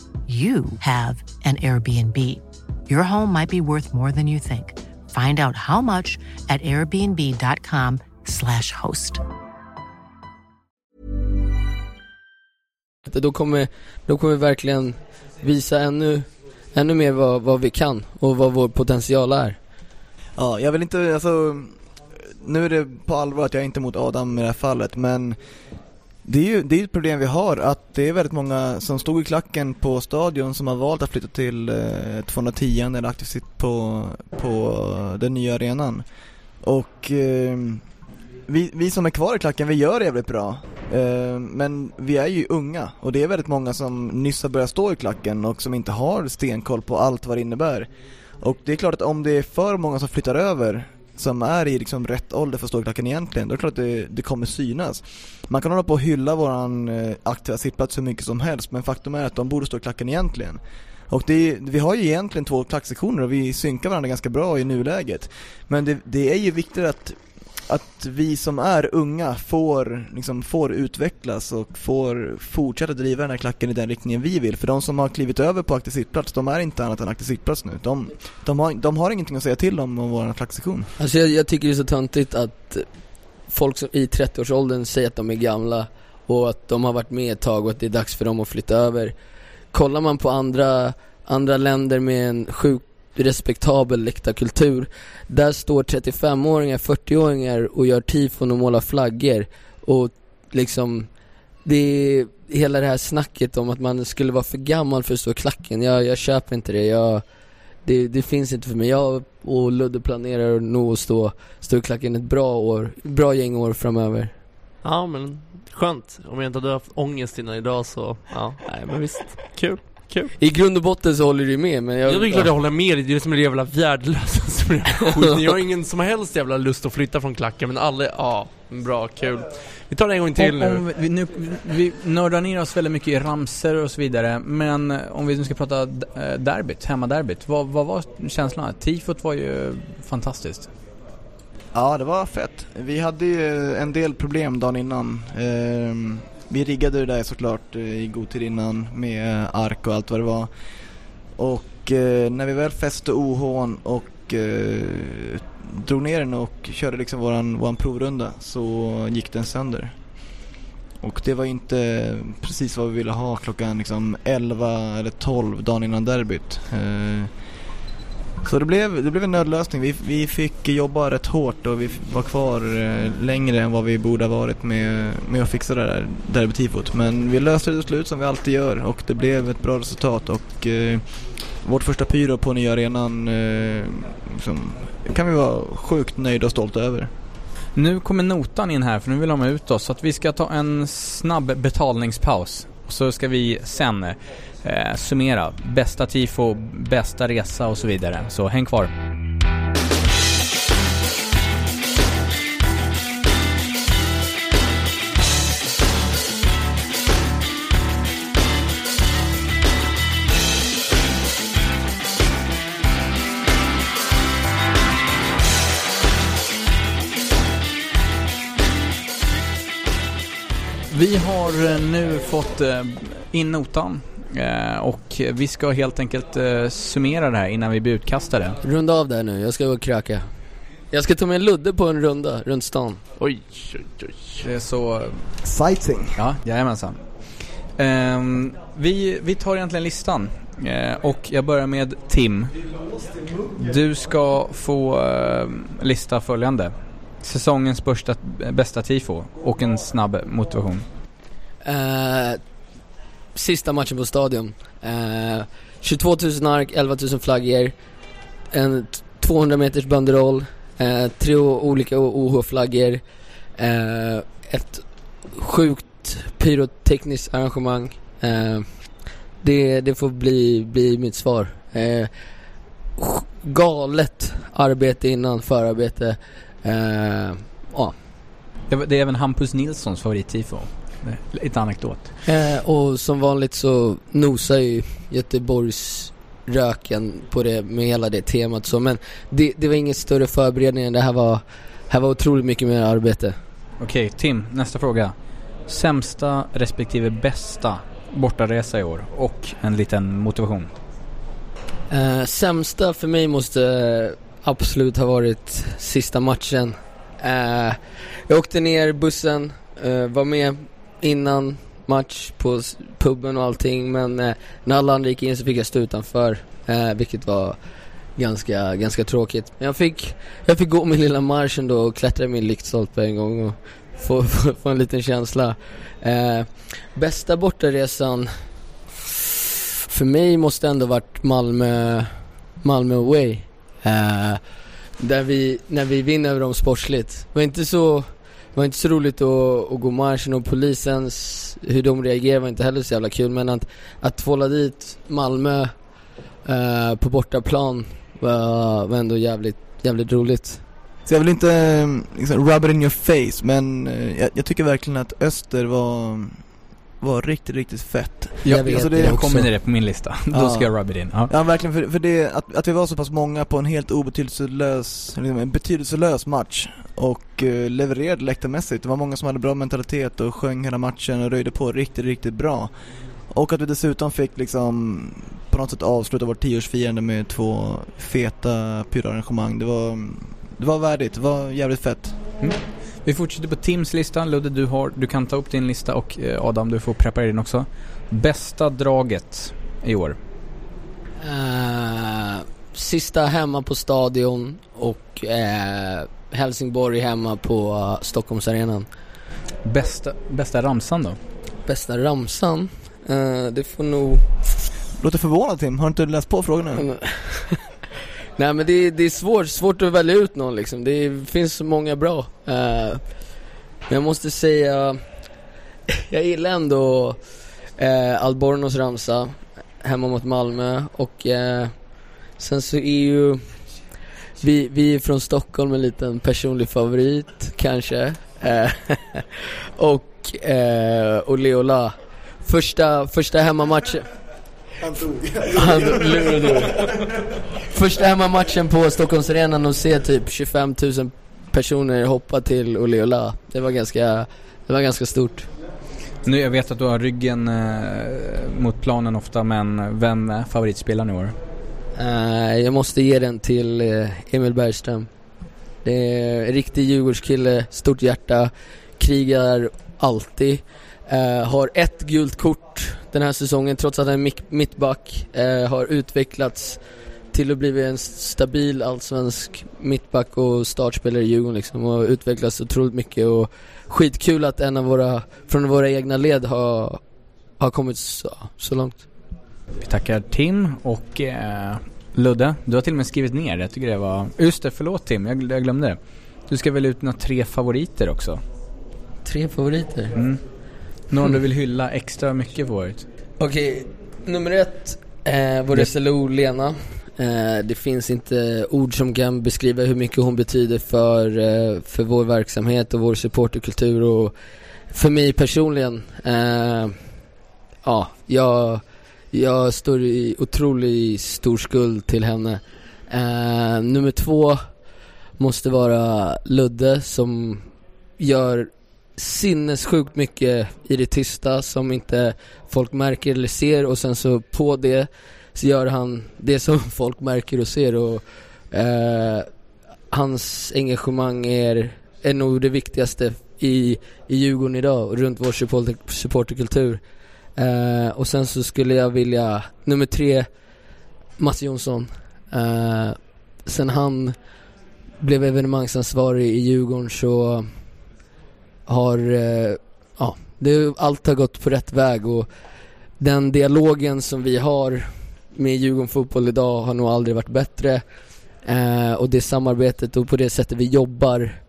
you have an Airbnb. Your home might be worth more than you think. Find out how much at airbnb.com/slash host. då kommer, då kommer vi verkligen visa ännu, ännu mer vad, vad vi kan och vad vår potential är. Ja, jag vill inte, alltså Nu är det på allvar att jag är inte emot Adam i det här fallet men det är ju det är ett problem vi har att det är väldigt många som stod i klacken på stadion som har valt att flytta till eh, 210 eller aktivt sitt på, på den nya arenan. Och eh, vi, vi som är kvar i klacken, vi gör det jävligt bra. Eh, Men vi är ju unga och det är väldigt många som nyss har börjat stå i klacken och som inte har stenkoll på allt vad det innebär. Och det är klart att om det är för många som flyttar över som är i liksom rätt ålder för att stå i klacken egentligen, då är det klart att det, det kommer synas. Man kan hålla på och hylla våran eh, aktiva sittplats hur mycket som helst, men faktum är att de borde stå i klacken egentligen. Och det är, vi har ju egentligen två klacksektioner och vi synkar varandra ganska bra i nuläget. Men det, det är ju viktigt att, att vi som är unga får, liksom, får utvecklas och får fortsätta driva den här klacken i den riktningen vi vill. För de som har klivit över på aktiv sittplats, de är inte annat än aktiv sittplats nu. De, de, har, de har ingenting att säga till om om vår klacksektion. Alltså jag, jag tycker det är så töntigt att folk som i 30-årsåldern säger att de är gamla och att de har varit med ett tag och att det är dags för dem att flytta över. Kollar man på andra, andra länder med en sjuk respektabel läktarkultur, där står 35-åringar, 40-åringar och gör tifon och målar flaggor och liksom det är hela det här snacket om att man skulle vara för gammal för att stå i klacken, jag, jag köper inte det, jag det, det finns inte för mig. Jag och Ludde planerar nog att stå, stå i klacken ett bra år, bra gäng år framöver. Ja men skönt. Om jag inte hade haft ångest innan idag så, ja, nej men visst. Kul, kul. I grund och botten så håller du med men jag... Jag är klart jag håller med dig, det är det som är det jävla värdelösa som är skit. Jag har ingen som helst jävla lust att flytta från klacken men alla, ja, bra, kul. Vi tar det en gång till Om, nu. om vi, nu, vi nördar ner oss väldigt mycket i ramser och så vidare, men om vi nu ska prata eh, derbyt, hemmaderbyt, vad, vad var känslan? Tifot var ju fantastiskt. Ja, det var fett. Vi hade ju en del problem dagen innan. Vi riggade det där såklart eh, i god tid innan med eh, ark och allt vad det var. Och eh, när vi väl fäste OHn och eh, drog ner den och körde liksom våran, våran provrunda så gick den sönder. Och det var inte precis vad vi ville ha klockan liksom 11 eller 12 dagen innan derbyt. Eh, så det blev, det blev en nödlösning. Vi, vi fick jobba rätt hårt och vi var kvar eh, längre än vad vi borde ha varit med, med att fixa det där derbytifot. Men vi löste det till slut som vi alltid gör och det blev ett bra resultat och eh, vårt första pyro på nya arenan eh, liksom, kan vi vara sjukt nöjda och stolta över. Nu kommer notan in här för nu vill de ha ut oss så att vi ska ta en snabb betalningspaus. Och så ska vi sen eh, summera bästa tifo, bästa resa och så vidare. Så häng kvar. Vi har eh, nu fått eh, in notan och vi ska helt enkelt eh, summera det här innan vi blir utkastade. Runda av där nu, jag ska gå och kröka. Jag ska ta med Ludde på en runda runt stan. Oj, oj, oj. Det är så... Sightseeing. Ja, jajamensan. Ehm, vi, vi tar egentligen listan Eh, och jag börjar med Tim. Du ska få eh, lista följande. Säsongens bästa, bästa tifo och en snabb motivation. Eh, sista matchen på Stadion. Eh, 22 000 ark, 11 000 flaggor, en 200 meters banderoll, eh, tre olika OH-flaggor, eh, ett sjukt pyrotekniskt arrangemang. Eh, det, det får bli, bli mitt svar. Eh, galet arbete innan, förarbete. Eh, ja. Det, det är även Hampus Nilssons favorittifo. Lite anekdot. Eh, och som vanligt så nosar ju Göteborgs röken på det med hela det temat så men det, det var ingen större förberedning än det här var, här var otroligt mycket mer arbete. Okej, Tim, nästa fråga. Sämsta respektive bästa bortaresa i år och en liten motivation. Eh, sämsta för mig måste absolut ha varit sista matchen. Eh, jag åkte ner bussen, eh, var med innan match på puben och allting men eh, när alla andra gick in så fick jag stå utanför eh, vilket var ganska, ganska tråkigt. Men jag fick, jag fick gå min lilla marsch ändå och klättra i min lyktstolpe en gång och få, få, få en liten känsla. Eh, bästa bortaresan för mig måste ändå varit Malmö, Malmö away. Eh, där vi, när vi vinner över dem sportsligt. Det var inte så, det var inte så roligt att, att gå marschen och polisens, hur de reagerade var inte heller så jävla kul men att, att tvåla dit Malmö eh, på bortaplan var, var ändå jävligt, jävligt roligt. Så jag vill inte eh, liksom, rub it in your face men eh, jag, jag tycker verkligen att Öster var, var riktigt, riktigt fett. Jag, Jag vet alltså det jag kommer ner det på min lista. Då ska jag rub it in. Ja. Ja verkligen, för, för det, att, att vi var så pass många på en helt obetydelselös, liksom, en betydelselös match och eh, levererade läktarmässigt. Det var många som hade bra mentalitet och sjöng hela matchen och röjde på riktigt, riktigt bra. Och att vi dessutom fick liksom på något sätt avsluta vårt tioårsfirande med två feta pyroarrangemang. Det var, det var värdigt, det var jävligt fett. Vi fortsätter på Tims lista. Ludde, du, har, du kan ta upp din lista och eh, Adam, du får preparera din också. Bästa draget i år? Eh, sista hemma på Stadion och eh, Helsingborg hemma på uh, Stockholmsarenan. Bästa, bästa ramsan då? Bästa ramsan? Eh, det får nog... Låter förvånad Tim, har du inte läst på frågorna? Nej men det, det är svårt, svårt att välja ut någon liksom. Det finns så många bra. Eh, men jag måste säga, jag gillar ändå eh, uh, Albornos ramsa hemma mot Malmö och uh, sen så är ju vi, vi är från Stockholm en liten personlig favorit kanske. Eh, och, eh, och Leola. Första, första hemmamatchen. Han tog. Han lurade. Första hemmamatchen på Stockholmsarenan och se typ 25 000 personer hoppa till Oleola. Det var ganska, det var ganska stort. Nu, jag vet att du har ryggen eh, mot planen ofta, men vem är favoritspelaren i år? Eh, jag måste ge den till eh, Emil Bergström. Det är en riktig Djurgårdskille, stort hjärta, krigar alltid. Eh, har ett gult kort den här säsongen trots att han är mitt- mittback. Eh, har utvecklats till att bli en stabil allsvensk mittback och startspelare i Djurgården liksom och utvecklats otroligt mycket och skitkul att en av våra, från våra egna led har, har kommit så, så långt. Vi tackar Tim och eh, Ludde. Du har till och med skrivit ner det. Jag tycker det var... Just det, förlåt Tim. Jag, jag glömde det. Du ska välja ut dina tre favoriter också. Tre favoriter? Mm. Någon du vill hylla extra mycket på året? Okej, nummer ett, eh, vår SLO Lena. Eh, det finns inte ord som kan beskriva hur mycket hon betyder för, eh, för vår verksamhet och vår supporterkultur och för mig personligen. Eh, ja, jag, jag står i otroligt stor skuld till henne. Eh, nummer två måste vara Ludde som gör sinnessjukt mycket i det tysta som inte folk märker eller ser och sen så på det så gör han det som folk märker och ser och eh, hans engagemang är, är nog det viktigaste i, i Djurgården idag och runt vår supporter, supporterkultur. Eh, och sen så skulle jag vilja, nummer tre, Mats Jonsson. Eh, sen han blev evenemangsansvarig i Djurgården så har, eh, ja, det, allt har gått på rätt väg och den dialogen som vi har med Djurgården Fotboll idag har nog aldrig varit bättre. Eh, och det samarbetet och på det sättet vi jobbar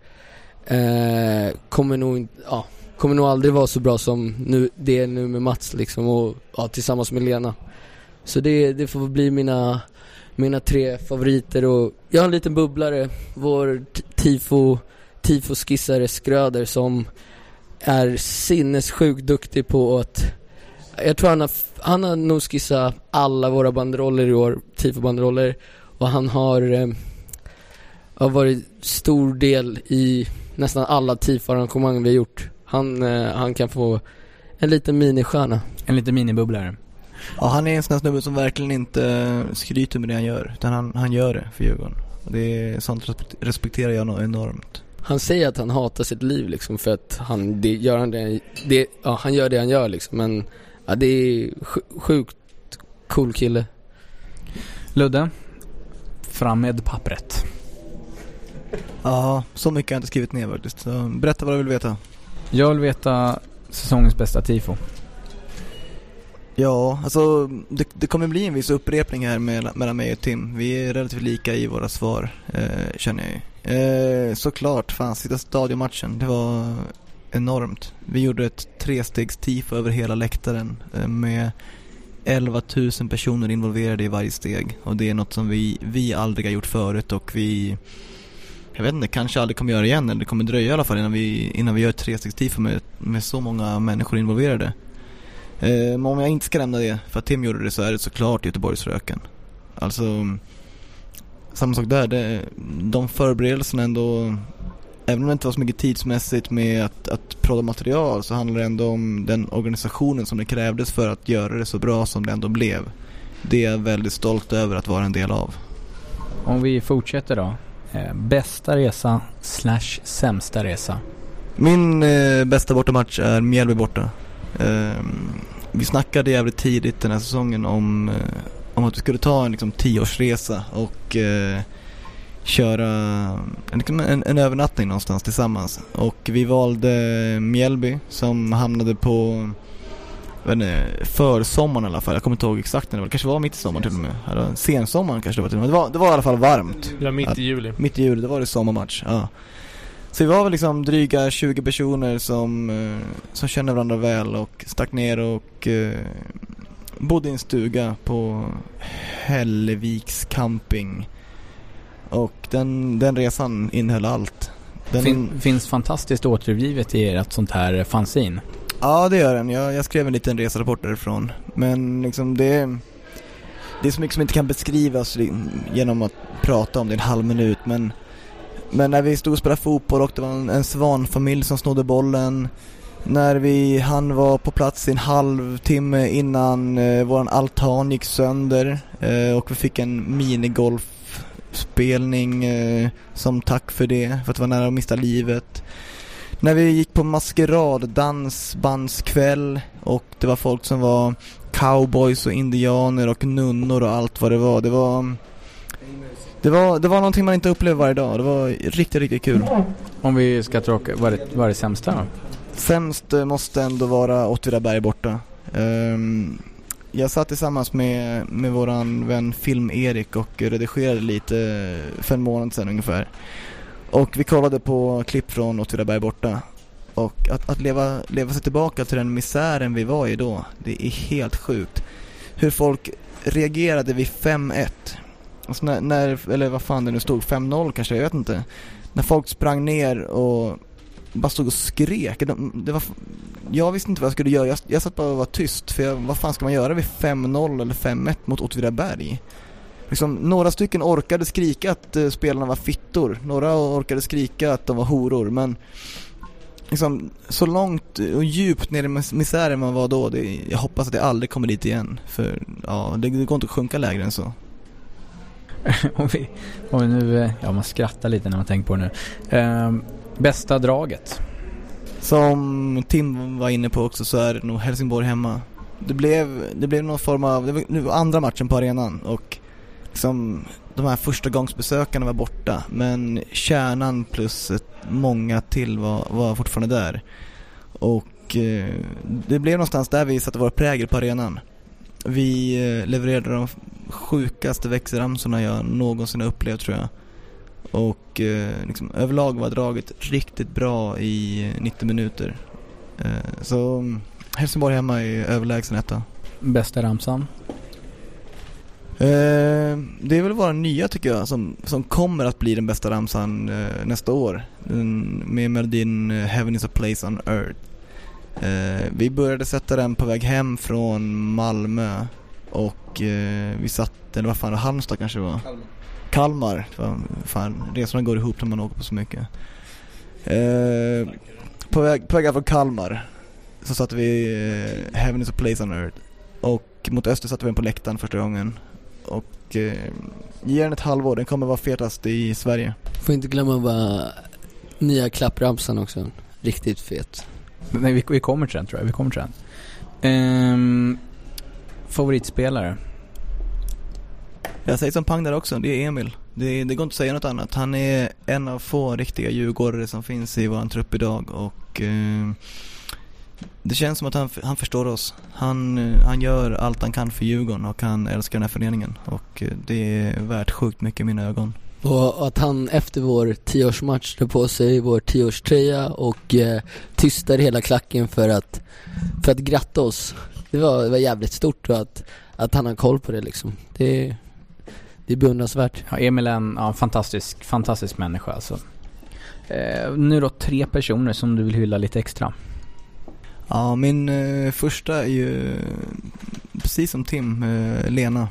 eh, kommer nog ja, kommer nog aldrig vara så bra som nu, det är nu med Mats liksom och ja, tillsammans med Lena. Så det, det får bli mina, mina tre favoriter och jag har en liten bubblare, vår tifo, tifo-skissare Skröder som är sinnessjukt duktig på att jag tror han har, han har nog skissat alla våra banderoller i år, tifo-banderoller och han har, eh, har varit stor del i nästan alla tifo-arrangemang vi har gjort. Han, eh, han kan få en liten ministjärna. En liten minibubblare. Ja, han är en sån här snubbe som verkligen inte skryter med det han gör, utan han, han gör det för Djurgården. Och det är, sånt respekt- respekterar jag nog enormt. Han säger att han hatar sitt liv liksom för att han, det, gör han det, det, ja han gör det han gör liksom men ja, det är sj- sjukt cool kille. Ludde, fram med pappret. Ja, så mycket har jag inte skrivit ner faktiskt. Så berätta vad du vill veta. Jag vill veta säsongens bästa tifo. Ja, alltså det, det kommer bli en viss upprepning här med, mellan mig och Tim. Vi är relativt lika i våra svar, eh, känner jag ju. Eh, såklart, fan sista stadionmatchen, det var enormt. Vi gjorde ett trestegs tifo över hela läktaren eh, med 11 000 personer involverade i varje steg och det är något som vi, vi aldrig har gjort förut och vi jag vet inte, kanske aldrig kommer göra igen eller det kommer dröja i alla fall innan vi, innan vi gör ett trestegstifo med, med så många människor involverade. Eh, men om jag inte ska nämna det, för att Tim gjorde det så är det såklart Göteborgsröken. Alltså, samma sak där, det, de förberedelserna ändå Även om det inte var så mycket tidsmässigt med att, att prodda material så handlar det ändå om den organisationen som det krävdes för att göra det så bra som det ändå blev. Det är jag väldigt stolt över att vara en del av. Om vi fortsätter då. Eh, bästa resa slash sämsta resa? Min eh, bästa bortamatch är Mjällby borta. Eh, vi snackade jävligt tidigt den här säsongen om, eh, om att vi skulle ta en liksom, tioårsresa och eh, köra en, liksom en, en övernattning någonstans tillsammans. Och vi valde Mjällby som hamnade på inte, försommaren i alla fall. Jag kommer inte ihåg exakt när det var. Det kanske var mitt i sommaren till och med. Eller sensommaren kanske det var till och med. Det var, det var i alla fall varmt. Ja, mitt i juli. Mitt i juli, då var det sommarmatch. Ja. Så vi var väl liksom dryga 20 personer som, eh, som kände varandra väl och stack ner och eh, bodde i en stuga på Hälleviks camping. Och den, den resan innehöll allt. Den, fin, finns fantastiskt återgivet i ert sånt här fanzine. Ja, det gör den. Jag, jag skrev en liten reserapport därifrån. Men liksom det, det är så mycket som inte kan beskrivas genom att prata om det i en halv minut. Men, men när vi stod och spelade fotboll och det var en, en svanfamilj som snodde bollen. När vi han var på plats i en halvtimme innan eh, våran altan gick sönder eh, och vi fick en minigolfspelning eh, som tack för det, för att det var nära att mista livet. När vi gick på maskerad, dansbandskväll och det var folk som var cowboys och indianer och nunnor och allt vad det var. Det var det var, det var någonting man inte upplever varje dag. Det var riktigt, riktigt kul. Om vi ska tråka, vad är det, vad är det sämsta då? Sämst eh, måste ändå vara Åtvidaberg borta. Um, jag satt tillsammans med, med våran vän Film-Erik och redigerade lite för en månad sedan ungefär. Och vi kollade på klipp från Åtvidaberg borta. Och att, att leva, leva sig tillbaka till den misären vi var i då, det är helt sjukt. Hur folk reagerade vid 5-1. Alltså när, när, eller vad fan det nu stod, 5-0 kanske, jag vet inte. När folk sprang ner och bara stod och skrek. Det var, jag visste inte vad jag skulle göra. Jag, jag satt bara och var tyst. För jag, vad fan ska man göra vid 5-0 eller 5-1 mot Åtvidaberg? Liksom, några stycken orkade skrika att uh, spelarna var fittor. Några orkade skrika att de var horor. Men liksom, så långt och djupt ner i misären man var då. Det, jag hoppas att det aldrig kommer dit igen. För ja, det, det går inte att sjunka lägre än så. om, vi, om vi nu, eh, ja man skrattar lite när man tänker på det nu. Um bästa draget? Som Tim var inne på också så är det nog Helsingborg hemma. Det blev, det blev någon form av, det var, nu andra matchen på arenan och liksom de här första gångsbesökarna var borta men kärnan plus ett, många till var, var fortfarande där. Och eh, det blev någonstans där vi satte vår prägel på arenan. Vi eh, levererade de sjukaste växelramsorna jag någonsin har upplevt tror jag. Och eh, liksom, överlag var draget riktigt bra i 90 minuter. Eh, så Helsingborg hemma är överlägsen etta. Bästa ramsan? Eh, det är väl våra nya tycker jag som, som kommer att bli den bästa ramsan eh, nästa år. Den, med melodin eh, Heaven is a place on earth. Eh, vi började sätta den på väg hem från Malmö och eh, vi satt, eller vad fan, Halmstad kanske var? Kalmar. Kalmar. Fan, resorna går ihop när man åker på så mycket. Eh, på, väg, på väg från Kalmar så satte vi eh, Heaven is a place on earth. Och mot öster satte vi den på läktaren första gången. Och eh, ge den ett halvår, den kommer vara fetast i Sverige. Får inte glömma bara nya klappramsan också. Riktigt fet. Nej, vi, vi kommer till den tror jag. Vi kommer till den. Ehm, favoritspelare? Jag säger som pang där också, det är Emil. Det, det går inte att säga något annat. Han är en av få riktiga djurgårdare som finns i våran trupp idag och eh, det känns som att han, han förstår oss. Han, eh, han gör allt han kan för Djurgården och han älskar den här föreningen och eh, det är värt sjukt mycket i mina ögon. Och att han efter vår tioårsmatch tar på sig vår tioårströja och eh, tystar hela klacken för att, för att gratta oss. Det var, det var jävligt stort och att, att han har koll på det liksom. Det, det är beundransvärt. Ja, Emil är en ja, fantastisk, fantastisk människa alltså. Eh, nu då tre personer som du vill hylla lite extra. Ja, min eh, första är ju precis som Tim, eh, Lena.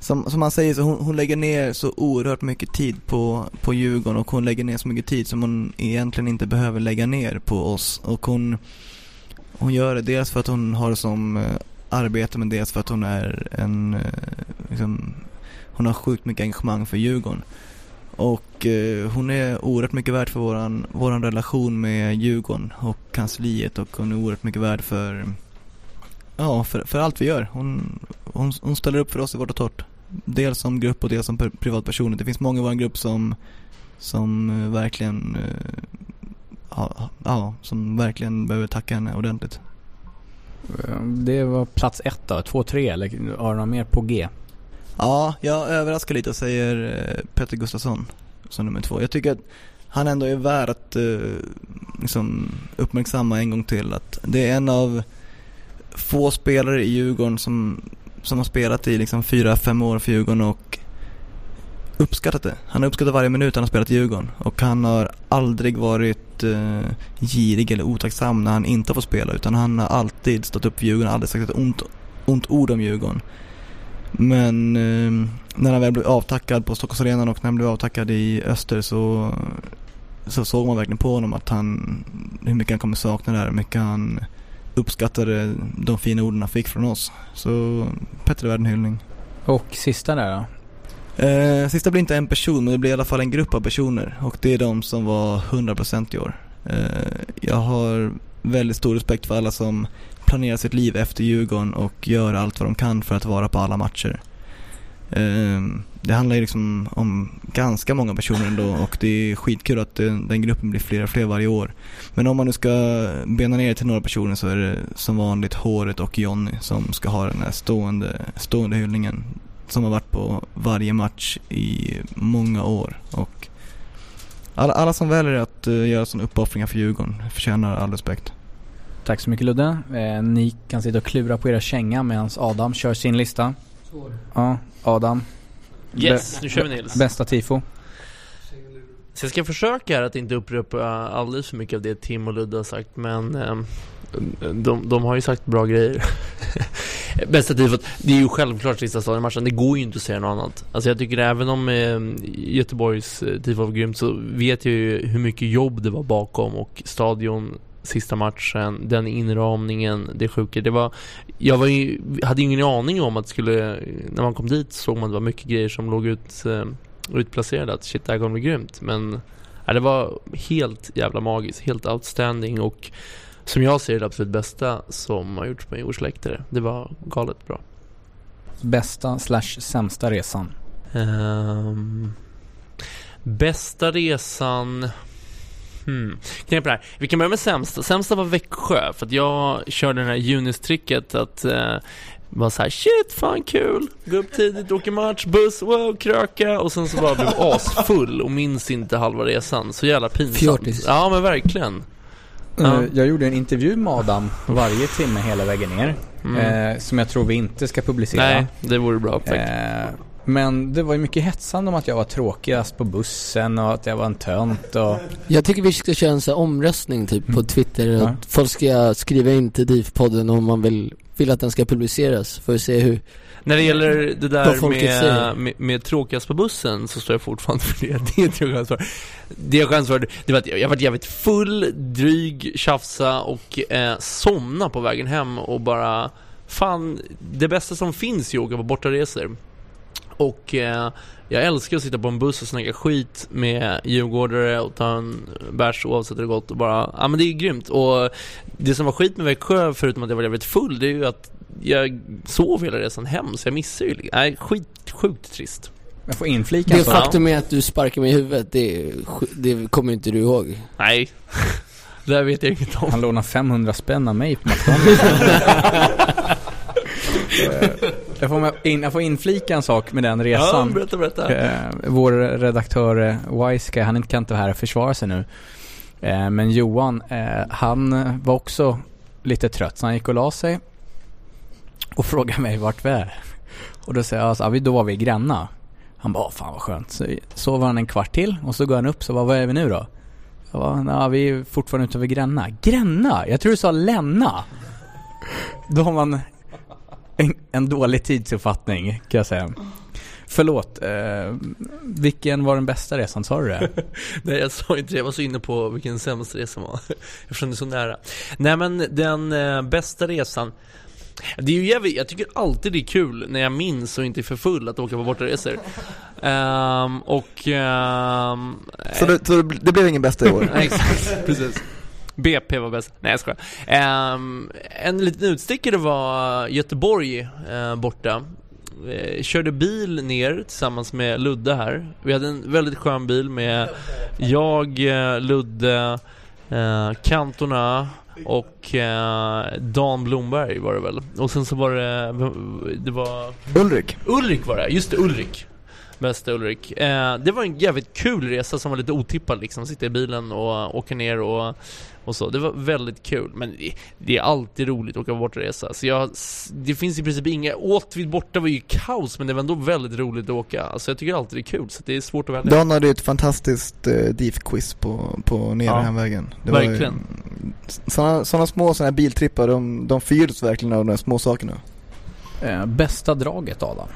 Som, som han säger så hon, hon lägger ner så oerhört mycket tid på, på Djurgården och hon lägger ner så mycket tid som hon egentligen inte behöver lägga ner på oss. Och hon, hon gör det dels för att hon har det som eh, arbete men dels för att hon är en, eh, liksom, hon har sjukt mycket engagemang för Djurgården. Och eh, hon är oerhört mycket värd för våran, våran relation med Djurgården och kansliet och hon är oerhört mycket värd för, ja, för, för allt vi gör. Hon, hon, hon ställer upp för oss i vårt och torrt. Dels som grupp och dels som per- privatpersoner. Det finns många i vår grupp som, som eh, verkligen, eh, ja, ja, som verkligen behöver tacka henne ordentligt. Eh, det var plats ett då, två, tre eller har du något mer på G? Ja, jag överraskar lite och säger Petter Peter Gustafsson som nummer två. Jag tycker att han ändå är värd att eh, liksom uppmärksamma en gång till att det är en av få spelare i Djurgården som, som har spelat i liksom fyra, fem år för Djurgården och uppskattat det. Han har uppskattat varje minut han har spelat i Djurgården och han har aldrig varit eh, girig eller otacksam när han inte har fått spela utan han har alltid stått upp för Djurgården, aldrig sagt ett ont, ont ord om Djurgården. Men eh, när han väl blev avtackad på Stockholmsarenan och när han blev avtackad i Öster så, så såg man verkligen på honom att han, hur mycket han kommer sakna det här, hur mycket han uppskattade de fina orden han fick från oss. Så Petter är värd en hyllning. Och sista där då? Eh, sista blir inte en person men det blir i alla fall en grupp av personer och det är de som var 100% i år. Eh, jag har väldigt stor respekt för alla som planerar sitt liv efter Djurgården och gör allt vad de kan för att vara på alla matcher. Ehm, det handlar ju liksom om ganska många personer ändå och det är skitkul att den, gruppen blir fler och fler varje år. Men om man nu ska bena ner det till några personer så är det som vanligt Håret och Jonny som ska ha den här stående, stående hyllningen som har varit på varje match i många år. Och alla, alla som väljer att uh, göra sådana uppoffringar för Djurgården förtjänar all respekt. Tack så mycket Ludde. Eh, ni kan sitta och klura på era känga medan Adam kör sin lista. Ja, Adam. Yes, nu kör vi Nils. Bästa tifo. Så jag ska försöka här att inte upprepa alldeles för mycket av det Tim och Ludde har sagt men ehm, de, de har ju sagt bra grejer. Bästa typ tifot, det är ju självklart sista stadionmatchen, det går ju inte att säga något annat. Alltså jag tycker även om ehm, eh, Göteborgs tifo var grymt så vet jag ju hur mycket jobb det var bakom och stadion sista matchen, den inramningen, det sjuka. Det var, jag var ju, hade ju ingen aning om att det skulle, när man kom dit såg man att det var mycket grejer som låg ut eh, utplacerade att shit det här kommer bli grymt men ja, det var helt jävla magiskt, helt outstanding och som jag ser det absolut bästa som har gjorts på Djurgårdsläktare. Det var galet bra. Bästa slash sämsta resan. Ehm, bästa resan Hmm. Knep det här. Vi kan börja med sämsta. Sämsta var Växjö, för att jag körde det här Junis-tricket att eh, bara såhär shit, fan kul, gå upp tidigt, åka match, buss, wow, kröka och sen så bara blev asfull och minns inte halva resan. Så jävla pinsamt. Fjortis. Ja men verkligen. Ja. Eh, Jag gjorde en intervju med Adam varje timme hela vägen ner. Mm. Eh, som jag tror vi inte ska publicera. Nej, det vore bra. Eh, men det var ju mycket hetsande om att jag var tråkigast på bussen och att jag var en tönt och... Jag tycker vi ska köra en sån här omröstning typ på Twitter. Ja. Att folk ska skriva in till DIF-podden om man vill, vill att den ska publiceras. För att se hur, När det gäller det där med, med, med tråkigast på bussen så står jag fortfarande för det. Det är skäms för. Det jag skäms för, det var att jag, jag var jävligt full, dryg, tjafsa och eh, somna på vägen hem och bara Fan, det bästa som finns är att åka på bortaresor. Och eh, jag älskar att sitta på en buss och snacka skit med djurgårdare och ta en bärs oavsett hur det gått och bara, ja men det är grymt. Och det som var skit med Växjö, förutom att jag var jävligt full, det är ju att jag sov hela resan hem så jag missade ju, nej skit, sjukt trist. Jag får inflika det så. faktum är att du sparkar mig i huvudet, det, det kommer inte du ihåg. Nej, det där vet jag inget om. Han lånar 500 spänn av mig på McDonalds. Jag får, in, jag får inflika en sak med den resan. Ja, berätta, berätta. Eh, vår redaktör eh, Wiseguy, han kan inte vara här och försvara sig nu. Eh, men Johan, han var också lite trött så han gick och la sig. Och frågar mig vart vi är. Och då säger jag, alltså, ja, då var vi i Gränna. Han bara, fan vad skönt. Så sover han en kvart till och så går han upp så bara, vad är vi nu då? Jag bara, nah, vi är fortfarande ute vid Gränna. Gränna? Jag tror du sa Länna. Då har man en, en dålig tidsuppfattning kan jag säga. Förlåt, eh, vilken var den bästa resan? Sa du det? Nej jag sa inte det, jag var så inne på vilken sämsta resan var. Eftersom det är så nära. Nej men den eh, bästa resan det är ju jävligt, jag tycker alltid det är kul när jag minns och inte är för full att åka på bortaresor. Um, och... Um, så, det, så det blev ingen bästa i år? exakt, precis. BP var bäst. Nej jag skojar. Um, en liten utstickare var Göteborg uh, borta. Uh, körde bil ner tillsammans med Ludde här. Vi hade en väldigt skön bil med jag, uh, Ludde, uh, Kantorna och eh, Dan Blomberg var det väl. Och sen så var det, det var... Ulrik. Ulrik var det, just det, Ulrik. Bästa Ulrik. Eh, det var en jävligt kul resa som var lite otippad liksom. Sitta i bilen och åka ner och och så. Det var väldigt kul, men det är alltid roligt att åka på bortaresa. Så jag, det finns i princip inga, Åtvid borta var ju kaos, men det var ändå väldigt roligt att åka. Alltså jag tycker alltid det är kul, så det är svårt att välja. Dan hade ett fantastiskt eh, DIF-quiz på, på ner ja, hemvägen. Det verkligen. Sådana såna små såna här biltrippar, de, de fyrdes verkligen av de här små sakerna. Eh, bästa draget Adam?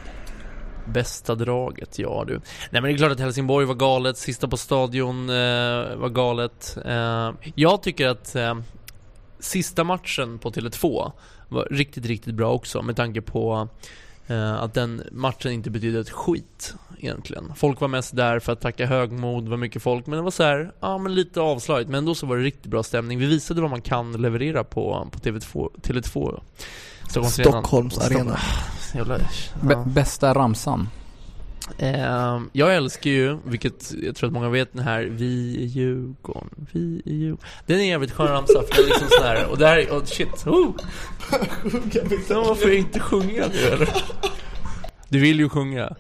Bästa draget, ja du. Nej men det är klart att Helsingborg var galet, sista på stadion eh, var galet. Eh, jag tycker att eh, sista matchen på Tele2 var riktigt, riktigt bra också med tanke på eh, att den matchen inte betydde ett skit egentligen. Folk var mest där för att tacka högmod, var mycket folk, men det var så här, ja men lite avslaget, men ändå så var det riktigt bra stämning. Vi visade vad man kan leverera på, på TV2, Tele2. Stockholms, Stockholms arena. Ja. Bästa ramsan? Ehm, jag älskar ju, vilket jag tror att många vet den här, Vi är Djurgården, vi är Djurgården. Den är en jävligt skön ramsa för det är liksom sån här, och det här, är, oh shit, oh! Sen varför jag inte sjunga nu eller? Du vill ju sjunga.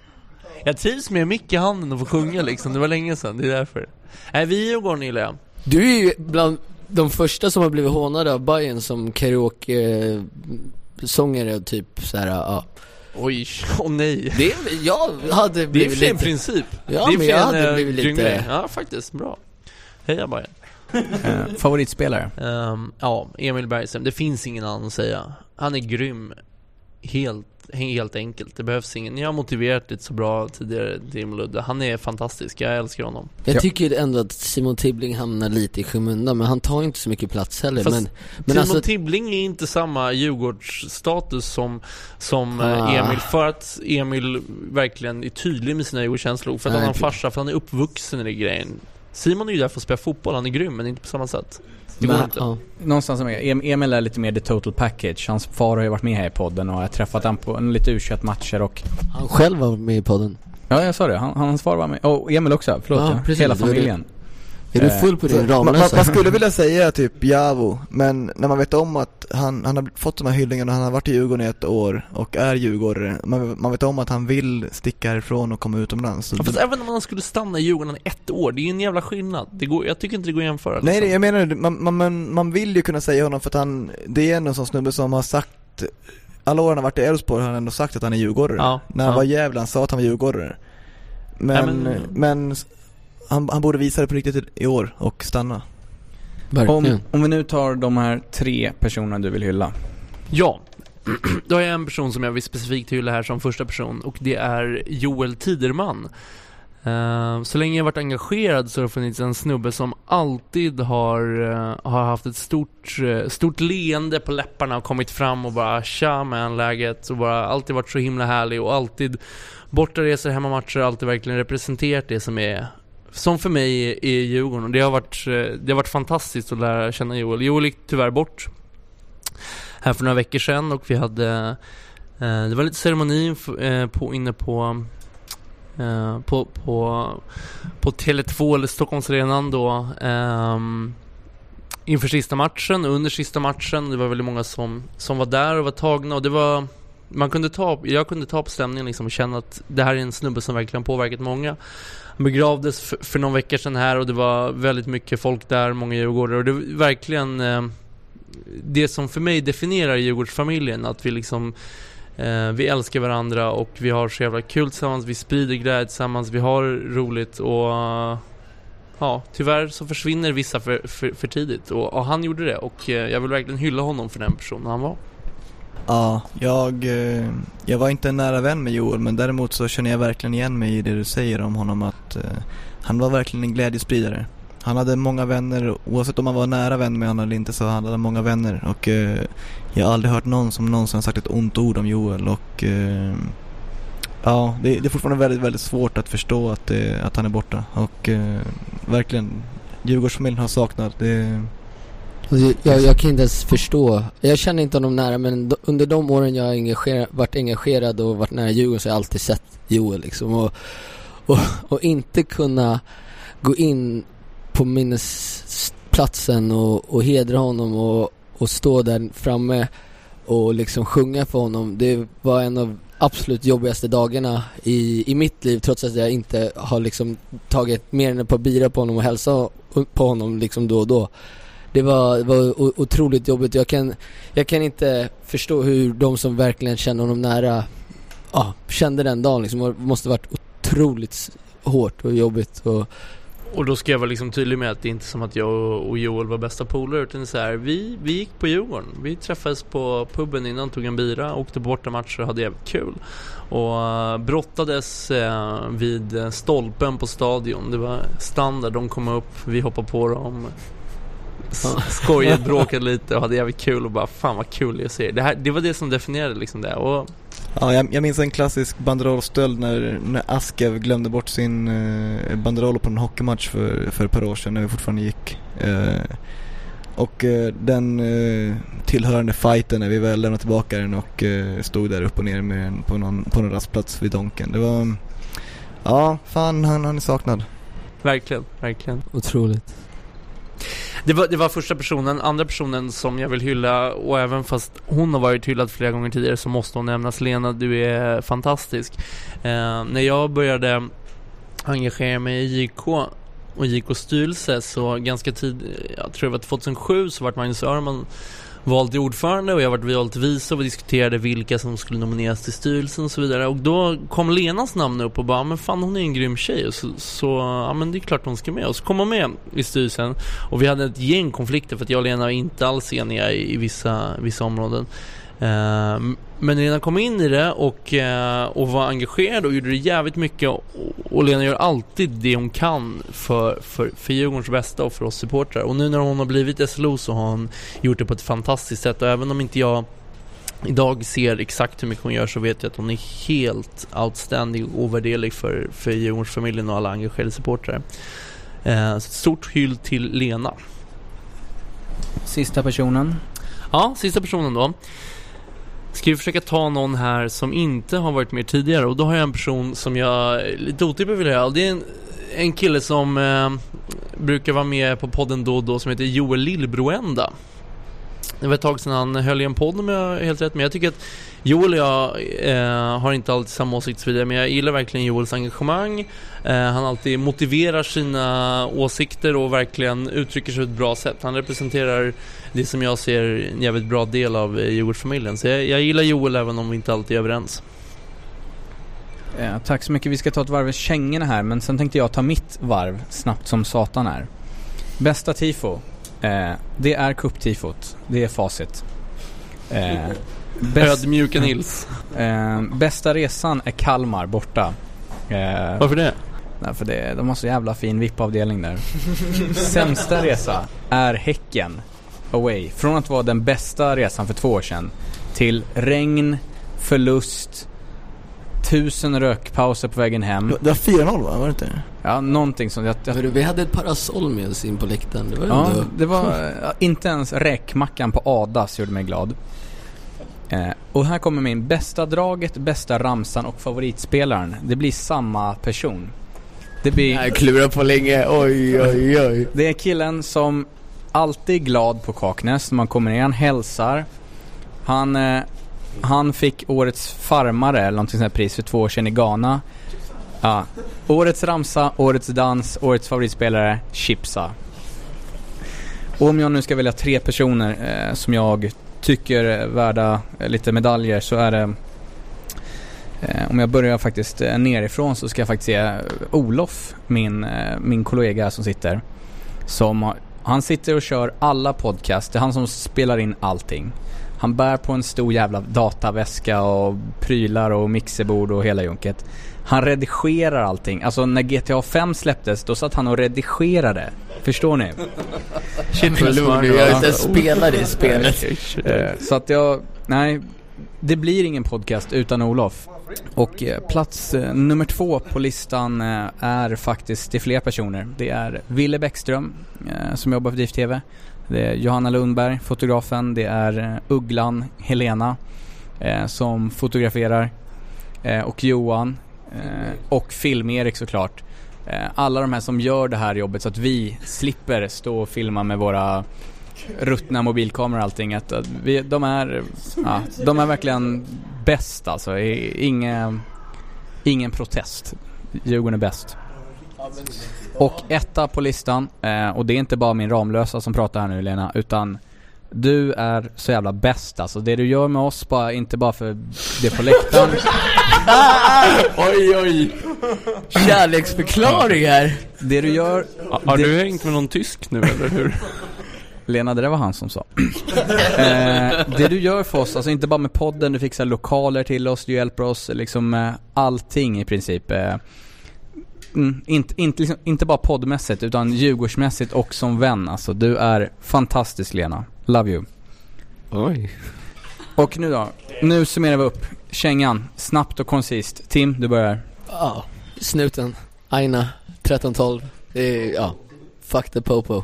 Jag trivs med mick i handen och få sjunga liksom, det var länge sedan, det är därför. Nej, vi är Djurgården gillar jag. Du är ju bland de första som har blivit hånade av Bayern som karaoke sångare typ såhär, ja Oj, åh oh, nej. Det, jag hade blivit lite... Det är en princip. Ja, det är men jag hade eh, blivit lite... Ja, faktiskt. Bra. Heja Bayern. uh, favoritspelare? Um, ja, Emil Bergström. Det finns ingen annan att säga. Han är grym. Helt helt enkelt. Det behövs ingen. Ni har motiverat det så bra tidigare, Tim Ludde. Han är fantastisk. Jag älskar honom. Jag tycker ändå att Simon Tibbling hamnar lite i skymundan, men han tar inte så mycket plats heller. Fast men, men Simon alltså... Tibbling är inte samma Djurgårdsstatus som, som eh, ah. Emil, för att Emil verkligen är tydlig med sina Djurgårdskänslor. För att Nej, han har en farsa, för att han är uppvuxen i det grejen. Simon är ju där för att spela fotboll, han är grym, men inte på samma sätt. Det går inte. Ja. Någonstans med, Emil är lite mer the total package. Hans far har ju varit med här i podden och jag har träffat honom på en lite u matcher och... Han själv var med i podden? Ja, jag sa det. Han, hans far var med. Och Emil också, förlåt. Ja, precis, Hela familjen. Är du full på din eh, Ramlösa? Man, man, skulle vilja säga typ Javo, men när man vet om att han, han har fått de här hyllningarna, han har varit i Djurgården i ett år och är djurgårdare. Man, man vet om att han vill sticka härifrån och komma utomlands. Ja, fast även om han skulle stanna i Djurgården i ett år, det är ju en jävla skillnad. Det går, jag tycker inte det går att jämföra. Liksom. Nej, jag menar man, man, man vill ju kunna säga honom för att han, det är en sån snubbe som har sagt alla år han har varit i Elfsborg har han ändå sagt att han är djurgårdare. Ja, När han ja. var i Gävle han sa att han var djurgårdare. Men, ja, men, men han, han borde visa det på riktigt i år och stanna. Om, om vi nu tar de här tre personerna du vill hylla. Ja, då har jag en person som jag vill specifikt hylla här som första person och det är Joel Tiderman. Uh, så länge jag varit engagerad så har det funnits en snubbe som alltid har, uh, har haft ett stort, uh, stort leende på läpparna och kommit fram och bara tja med läget och bara alltid varit så himla härlig och alltid bortaresor, hemmamatcher, alltid verkligen representerat det som är som för mig är Djurgården. Och det har varit, eh, det har varit fantastiskt att lära känna Joel. Joel gick tyvärr bort här för några veckor sedan och vi hade eh, det var lite ceremoni eh, på, inne på på, på, på Tele2 eller Stockholmsarenan då um, inför sista matchen och under sista matchen. Det var väldigt många som, som var där och var tagna och det var man kunde ta, jag kunde ta på stämningen liksom och känna att det här är en snubbe som verkligen påverkat många. Han begravdes för, för någon vecka sedan här och det var väldigt mycket folk där, många djurgårdare och det var verkligen eh, det som för mig definierar Djurgårdsfamiljen, att vi liksom eh, vi älskar varandra och vi har så jävla kul tillsammans, vi sprider glädje tillsammans, vi har roligt och ja, tyvärr så försvinner vissa för, för, för tidigt och, och han gjorde det och eh, jag vill verkligen hylla honom för den personen han var. Ja, jag, eh, jag var inte en nära vän med Joel men däremot så känner jag verkligen igen mig i det du säger om honom att eh, han var verkligen en glädjespridare. Han hade många vänner, oavsett om man var nära vän med honom eller inte så han hade många vänner. Och eh, jag har aldrig hört någon som någonsin sagt ett ont ord om Joel. Och eh, ja, det, det är fortfarande väldigt, väldigt svårt att förstå att, eh, att han är borta. Och eh, verkligen Djurgårdsfamiljen har saknat det jag, jag, kan inte ens förstå. Jag känner inte honom nära men under de åren jag engagerar, varit engagerad och varit nära Djurgården så har jag alltid sett Joel liksom. Och, och, och inte kunna gå in på minnesplatsen och, och hedra honom och, och stå där framme och liksom sjunga för honom. Det var en av absolut jobbigaste dagarna i, i mitt liv trots att jag inte har liksom tagit mer än ett par bira på honom och hälsat på honom liksom då och då. Det var, var otroligt jobbigt. Jag kan, jag kan inte förstå hur de som verkligen känner honom nära ja, kände den dagen liksom. Det måste varit otroligt hårt och jobbigt och Och då ska jag vara liksom tydlig med att det är inte som att jag och Joel var bästa polare utan så här, vi, vi gick på Djurgården. Vi träffades på puben innan, tog en bira, åkte på bortamatcher och hade jävligt kul. Och uh, brottades eh, vid stolpen på stadion. Det var standard, de kom upp, vi hoppade på dem. Skojade, bråkade lite och hade jävligt kul och bara fan vad kul jag ser. Det, här, det var det som definierade liksom det. Och Ja, jag, jag minns en klassisk banderollstöld när, när Askev glömde bort sin eh, banderoll på en hockeymatch för, för ett par år sedan när vi fortfarande gick. Eh, och eh, den eh, tillhörande fighten när vi väl lämnade tillbaka den och eh, stod där upp och ner med den på någon, på någon rastplats vid Donken. Det var, ja, fan han, han är saknad. verkligen, verkligen. otroligt. Det var, det var första personen, andra personen som jag vill hylla och även fast hon har varit hyllad flera gånger tidigare så måste hon nämnas. Lena, du är fantastisk. Eh, när jag började engagera mig i JK och JKs styrelse så ganska tid, jag tror det var 2007 så vart Magnus Öhrman vald till ordförande och jag vart vald till vice och vi diskuterade vilka som skulle nomineras till styrelsen och så vidare. Och då kom Lenas namn upp och bara ah, men fan hon är en grym tjej. Och så, så ja men det är klart hon ska med. Och så kom hon med i styrelsen. Och vi hade ett gäng konflikter för att jag och Lena var inte alls eniga i, i vissa, vissa områden men Lena kom in i det och, eh, och var engagerad och gjorde det jävligt mycket och, och Lena gör alltid det hon kan för, för, för Djurgårdens bästa och för oss supportrar. Och nu när hon har blivit SLO så har hon gjort det på ett fantastiskt sätt och även om inte jag idag ser exakt hur mycket hon gör så vet jag att hon är helt outstanding och ovärderlig för, för Djurgårdsfamiljen och alla engagerade supportrar. Eh, så ett stort hyll till Lena. Sista personen. Ja, sista personen då. Ska vi försöka ta någon här som inte har varit med tidigare och då har jag en person som jag lite otippat vill ha. Det är en, en kille som eh, brukar vara med på podden då och då som heter Joel Lillbroenda. Det var ett tag sedan han höll i en podd om jag har helt rätt men jag tycker att Joel och jag eh, har inte alltid samma åsikt vidare men jag gillar verkligen Joels engagemang. Eh, han alltid motiverar sina åsikter och verkligen uttrycker sig på ett bra sätt. Han representerar det som jag ser en jävligt bra del av eh, Djurgårdsfamiljen. Så jag, jag gillar Joel även om vi inte alltid är överens. Eh, tack så mycket. Vi ska ta ett varv i kängorna här, men sen tänkte jag ta mitt varv snabbt som satan är. Bästa tifo. Eh, det är kupptifot. Det är facit. Eh, bäst, Ödmjuka Nils. eh, bästa resan är Kalmar borta. Eh, Varför det? Nej, för det, de har så jävla fin VIP-avdelning där. Sämsta resa är Häcken away. Från att vara den bästa resan för två år sedan till regn, förlust, tusen rökpauser på vägen hem. Det var 4-0 va? Var det inte? Ja, någonting som... Jag, jag, vi hade ett parasoll med oss in på läktaren. Det var ja, ändå... det var... Inte ens räkmackan på Adas gjorde mig glad. Eh, och här kommer min bästa draget, bästa ramsan och favoritspelaren. Det blir samma person. Det blir... Jag klurar på länge. Oj, oj, oj. Det är killen som alltid är glad på Kaknäs när man kommer ner. Han hälsar. Han, eh, han fick årets farmare, eller någonting sånt här pris, för två år sedan i Ghana. Ja. Årets ramsa, årets dans, årets favoritspelare, Chipsa. Och om jag nu ska välja tre personer eh, som jag tycker är värda eh, lite medaljer så är det eh, om jag börjar faktiskt eh, nerifrån så ska jag faktiskt se eh, Olof, min, eh, min kollega som sitter. Som han sitter och kör alla podcast. Det är han som spelar in allting. Han bär på en stor jävla dataväska och prylar och mixerbord och hela junket. Han redigerar allting. Alltså när GTA 5 släpptes, då satt han och redigerade. Förstår ni? Shit Men lugn jag har inte spelat i spelet. Eh, Så att jag, nej, det blir ingen podcast utan Olof. Och eh, plats eh, nummer två på listan är faktiskt till fler personer. Det är Ville Bäckström som jobbar för DIF TV. Det är Johanna Lundberg, fotografen. Det är eh, Ugglan Helena eh, som fotograferar. Eh, och Johan. Eh, och Film-Erik såklart. Eh, alla de här som gör det här jobbet så att vi slipper stå och filma med våra ruttna mobilkameror och allting. Att, att vi, de, är, ja, de är verkligen bäst alltså. Inge, ingen protest. Djurgården är bäst. Och etta på listan, eh, och det är inte bara min Ramlösa som pratar här nu Lena, utan du är så jävla bäst alltså. Det du gör med oss, bara, inte bara för det på läktaren. oj, oj. Kärleksförklaring här. Det du gör... Har det- du hängt med någon tysk nu eller hur? Lena, det där var han som sa. eh, det du gör för oss, alltså inte bara med podden, du fixar lokaler till oss, du hjälper oss liksom med allting i princip. Eh, mm, inte, inte, liksom, inte bara poddmässigt utan Djurgårdsmässigt och som vän. Alltså du är fantastisk Lena. Love you. Oj. Och nu då, nu summerar vi upp. Kängan, snabbt och koncist. Tim, du börjar. Ja, snuten. Aina, 1312. Det är, ja, fuck the popo.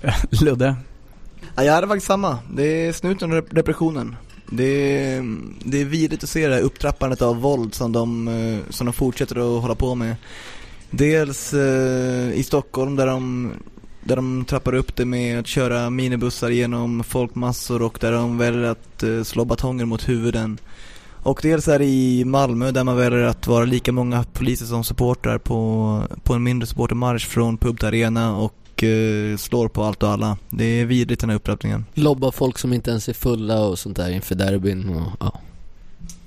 Ludde. Ja, jag hade faktiskt samma. Det är snuten och repressionen. Det är, det är vidrigt att se det här upptrappandet av våld som de, eh, som de fortsätter att hålla på med. Dels eh, i Stockholm där de, där de trappar upp det med att köra minibussar genom folkmassor och där de väljer att eh, slå batonger mot huvuden. Och dels är det i Malmö där man väljer att vara lika många poliser som supportrar på, på en mindre supportermarsch från pub till arena och eh, slår på allt och alla. Det är vidrigt den här upptrappningen. Lobba folk som inte ens är fulla och sånt där inför derbyn och ja.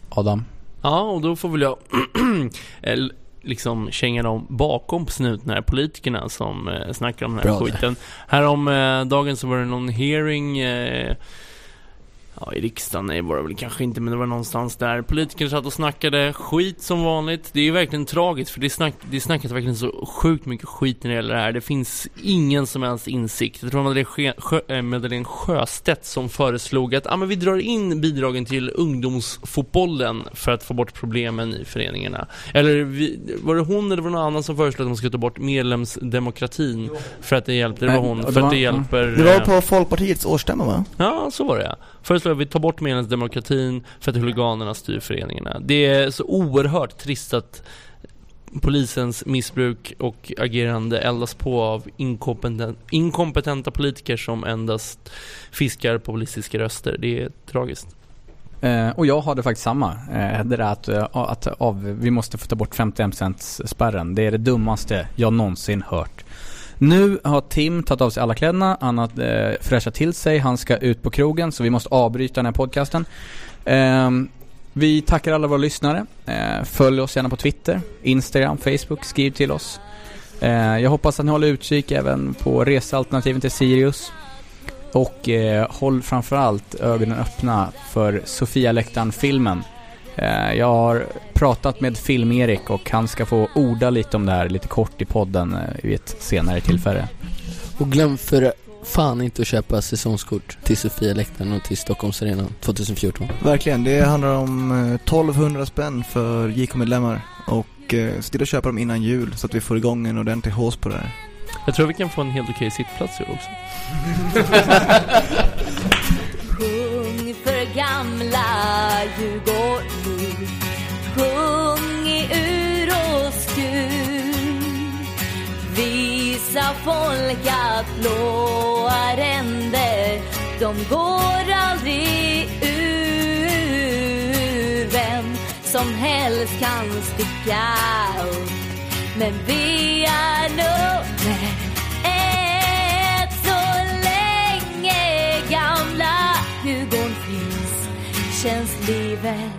Adam. Ja, och då får väl jag el- liksom känga dem bakom snuten här, politikerna som eh, snackar om den här Bra skiten. Här om eh, dagen så var det någon hearing eh, Ja, i riksdagen nej, var det väl kanske inte, men det var någonstans där. Politiker satt och snackade skit som vanligt. Det är ju verkligen tragiskt, för det, snack, det snackas verkligen så sjukt mycket skit när det gäller det här. Det finns ingen som helst insikt. Jag tror Madeleine, Sjö, eh, Madeleine Sjöstedt som föreslog att ah, men vi drar in bidragen till ungdomsfotbollen för att få bort problemen i föreningarna. Eller vi, var det hon eller var det någon annan som föreslog att man skulle ta bort medlemsdemokratin för att det hjälpte? Det var hon, för att det hjälper... Det var eh, på Folkpartiets årsstämma va? Ja, så var det ja. Föreslår vi tar bort medlemsdemokratin för att huliganerna styr föreningarna. Det är så oerhört trist att polisens missbruk och agerande eldas på av inkompetent, inkompetenta politiker som endast fiskar populistiska röster. Det är tragiskt. Eh, och jag hade faktiskt samma. Eh, det där att, eh, att av, vi måste få ta bort 51% spärren. Det är det dummaste jag någonsin hört. Nu har Tim tagit av sig alla kläderna, han har eh, fräschat till sig, han ska ut på krogen så vi måste avbryta den här podcasten. Eh, vi tackar alla våra lyssnare. Eh, följ oss gärna på Twitter, Instagram, Facebook, skriv till oss. Eh, jag hoppas att ni håller utkik även på resealternativen till Sirius. Och eh, håll framförallt ögonen öppna för Sofia Läktaren-filmen. Eh, jag har pratat med Film-Erik och han ska få orda lite om det här lite kort i podden eh, vid ett senare tillfälle. Och glöm för fan inte att köpa säsongskort till Sofia Läktaren och till Stockholms Arena 2014. Verkligen, det handlar om eh, 1200 spänn för JK-medlemmar och eh, se till att köpa dem innan jul så att vi får igång en ordentlig hås på det här. Jag tror vi kan få en helt okej sittplats i år också. Sjung för gamla Djurgårdbor Folkat folk att blåa ränder De går aldrig ur Vem som helst kan sticka upp. Men vi är nummer ett så länge gamla Djurgården finns känns livet